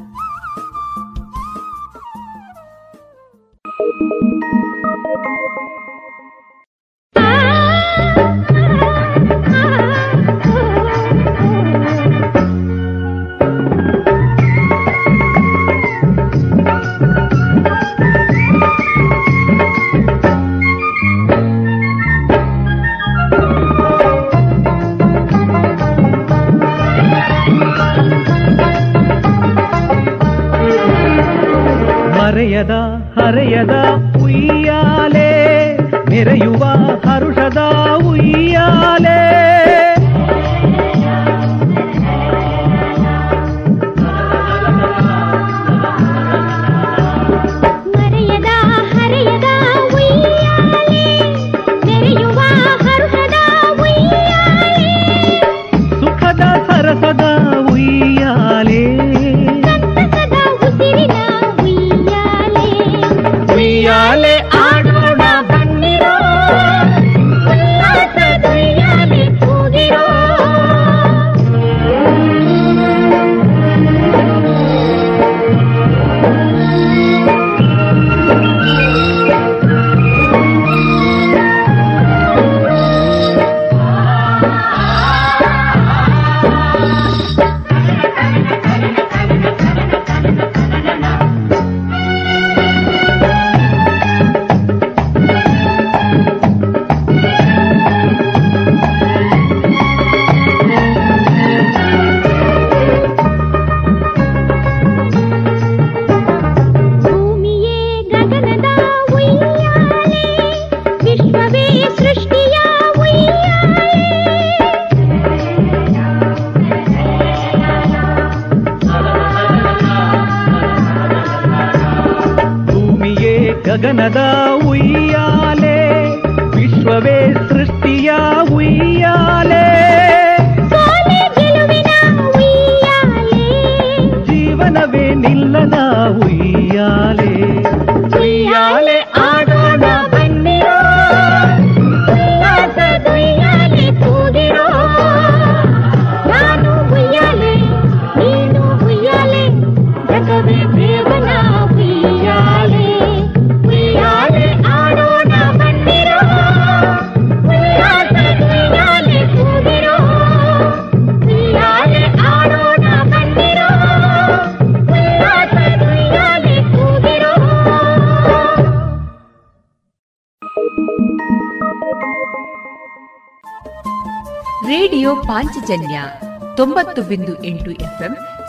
அலையதா அறையதா உய்யாலே நிறையுவா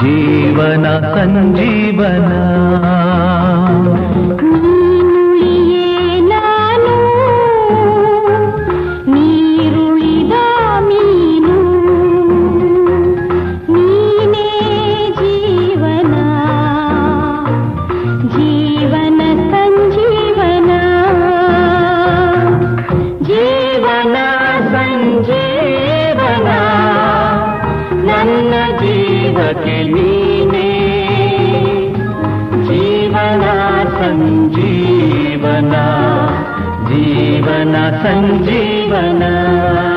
ಜೀವನ ಸಂಜೀವನ. संजीवना।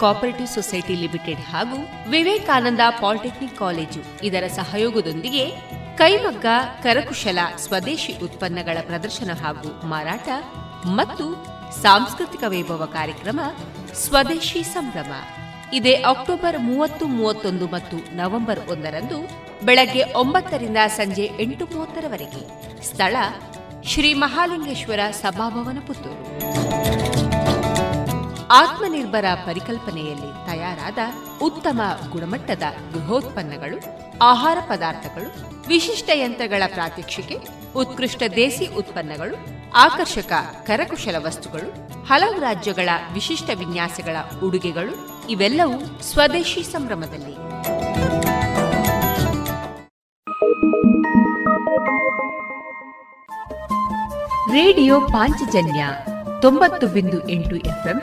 ಕೋಪರೇಟಿವ್ ಸೊಸೈಟಿ ಲಿಮಿಟೆಡ್ ಹಾಗೂ ವಿವೇಕಾನಂದ ಪಾಲಿಟೆಕ್ನಿಕ್ ಕಾಲೇಜು ಇದರ ಸಹಯೋಗದೊಂದಿಗೆ ಕೈಮಗ್ಗ, ಕರಕುಶಲ, ಸ್ವದೇಶಿ ಉತ್ಪನ್ನಗಳ ಪ್ರದರ್ಶನ ಹಾಗೂ ಮಾರಾಟ ಮತ್ತು ಸಾಂಸ್ಕೃತಿಕ ವೈಭವ ಕಾರ್ಯಕ್ರಮ ಸ್ವದೇಶಿ ಸಂಭ್ರಮ. ಇದೇ ಅಕ್ಟೋಬರ್ ಮೂವತ್ತು, ಮೂವತ್ತೊಂದು ಮತ್ತು ನವೆಂಬರ್ ಒಂದರಂದು ಬೆಳಗ್ಗೆ ಒಂಬತ್ತರಿಂದ ಸಂಜೆ ಎಂಟು ಮೂವತ್ತರವರೆಗೆ ಸ್ಥಳ ಶ್ರೀ ಮಹಾಲಿಂಗೇಶ್ವರ ಸಭಾಭವನ ಪುತ್ತೂರು. ಆತ್ಮನಿರ್ಭರ ಪರಿಕಲ್ಪನೆಯಲ್ಲಿ ತಯಾರಾದ ಉತ್ತಮ ಗುಣಮಟ್ಟದ ಗೃಹೋತ್ಪನ್ನಗಳು, ಆಹಾರ ಪದಾರ್ಥಗಳು, ವಿಶಿಷ್ಟ ಯಂತ್ರಗಳ ಪ್ರಾತ್ಯಕ್ಷಿಕೆ, ಉತ್ಕೃಷ್ಟ ದೇಸಿ ಉತ್ಪನ್ನಗಳು, ಆಕರ್ಷಕ ಕರಕುಶಲ ವಸ್ತುಗಳು, ಹಲವು ರಾಜ್ಯಗಳ ವಿಶಿಷ್ಟ ವಿನ್ಯಾಸಗಳ ಉಡುಗೆಗಳು, ಇವೆಲ್ಲವೂ ಸ್ವದೇಶಿ ಸಂಭ್ರಮದಲ್ಲಿ. ರೇಡಿಯೋ ಪಾಂಚಜನ್ಯ ತೊಂಬತ್ತು ಬಿಂದು ಎಂಟು ಎಫ್ಎಂ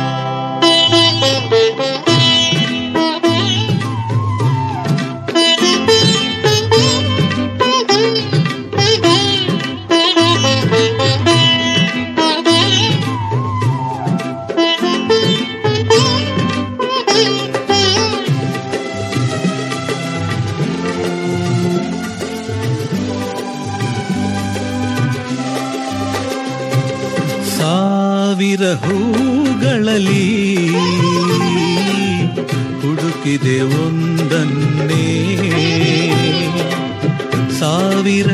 ಸಾವಿರ ಹೂಗಳಲ್ಲಿ ಹುಡುಕಿದೆ ಒಂದನ್ನೇ. ಸಾವಿರ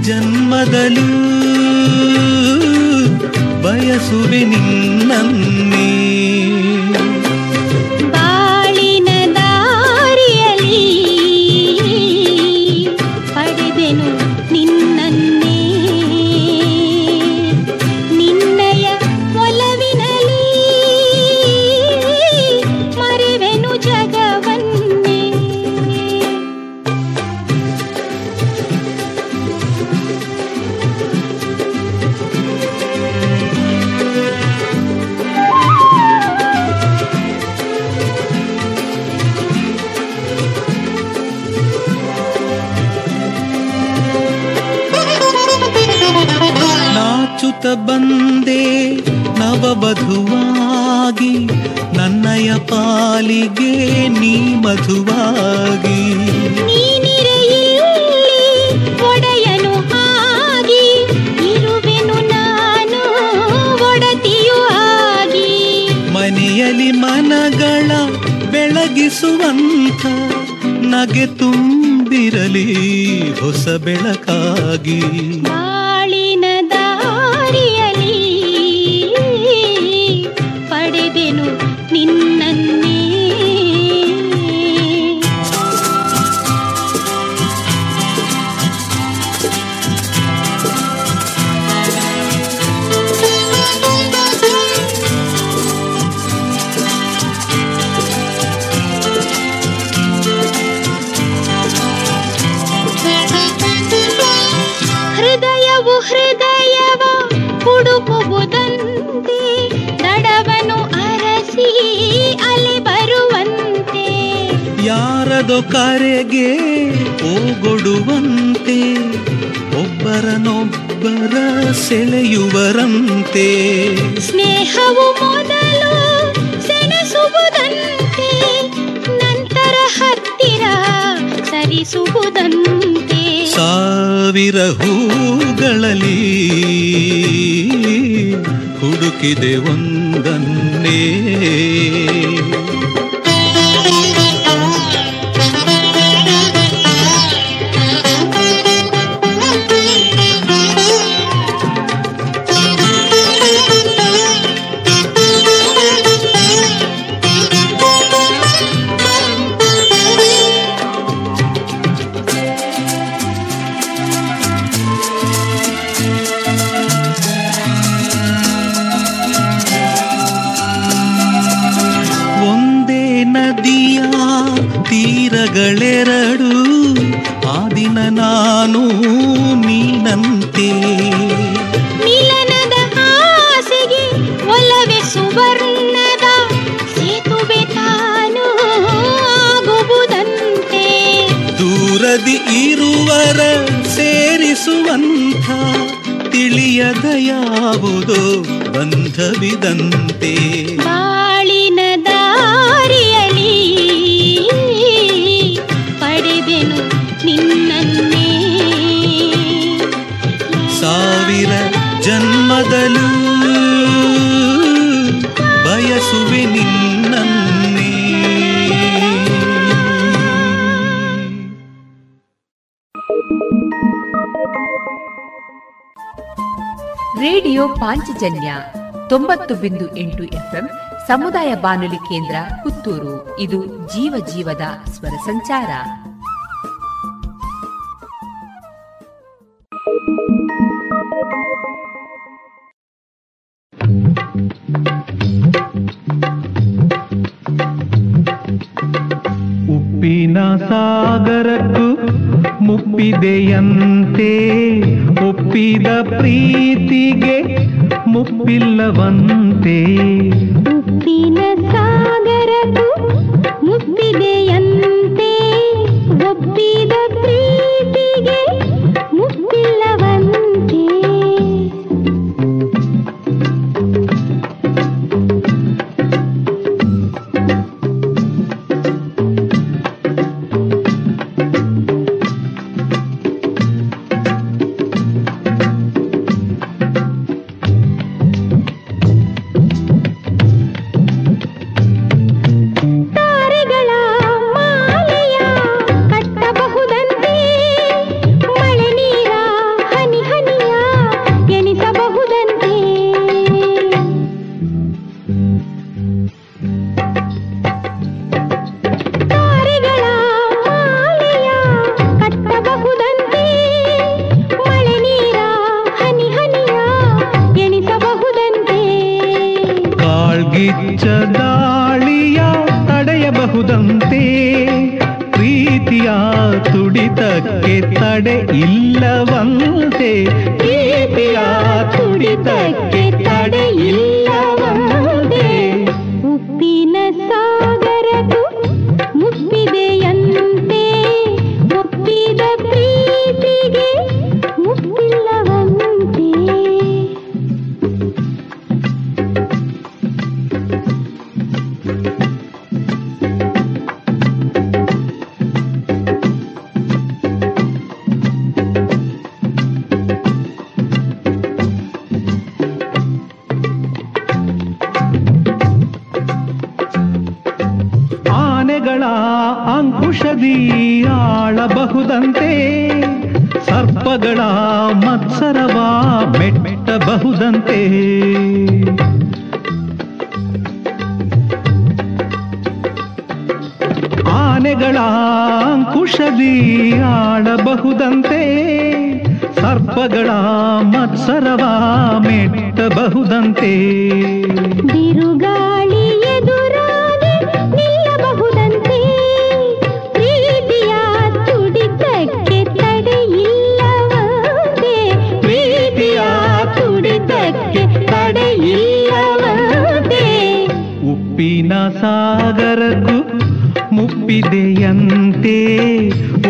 ಜನ್ಮದಲ್ಲೂ ಬಯಸುವೆ ನಿನ್ನನ್ನೇ. ಆತ ಬಂದೆ ನವವಧುವಾಗಿ ನನ್ನಯ ಪಾಲಿಗೆ ನೀ ಮಧುವಾಗಿ. ಮನೆಯಲ್ಲಿ ಮನಗಳ ಬೆಳಗಿಸುವಂತ ನಗೆ ತುಂಬಿರಲಿ ಹೊಸ ಬೆಳಕಾಗಿ. ಯಾರದೋ ಕರೆಗೆ ಓಗೊಡುವಂತೆ ಒಬ್ಬರನೊಬ್ಬರ ಸೆಳೆಯುವರಂತೆ. ಸ್ನೇಹವು ಮೊದಲು ಸೆಣಸುವುದಂತೆ ನಂತರ ಹತ್ತಿರ ಸರಿಸುವುದಂತೆ. ಸಾವಿರ ಹೂಗಳಲ್ಲಿ ಹುಡುಕಿದೆ ಒಂದನ್ನೇ. ತೊಂಬತ್ತು ಬಿಂದು ಎಂಟು ಎಫ್ಎಂ ಸಮುದಾಯ ಬಾನುಲಿ ಕೇಂದ್ರ ಪುತ್ತೂರು. ಇದು ಜೀವ ಜೀವದ ಸ್ವರ ಸಂಚಾರ. ಉಪ್ಪಿನ ಸಾಗರಕ್ಕೂ ಮುಪ್ಪಿದೆಯಂತೆ ಒಪ್ಪಿದ ಪ್ರೀತಿಗೆ ಸಾಗರಕ್ಕೂ ಮುಪ್ಪಿದೆಯಂತೆ.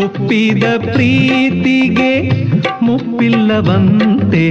ಒಪ್ಪಿದ ಪ್ರೀತಿಗೆ ಮುಪ್ಪಿಲ್ಲವಂತೆ.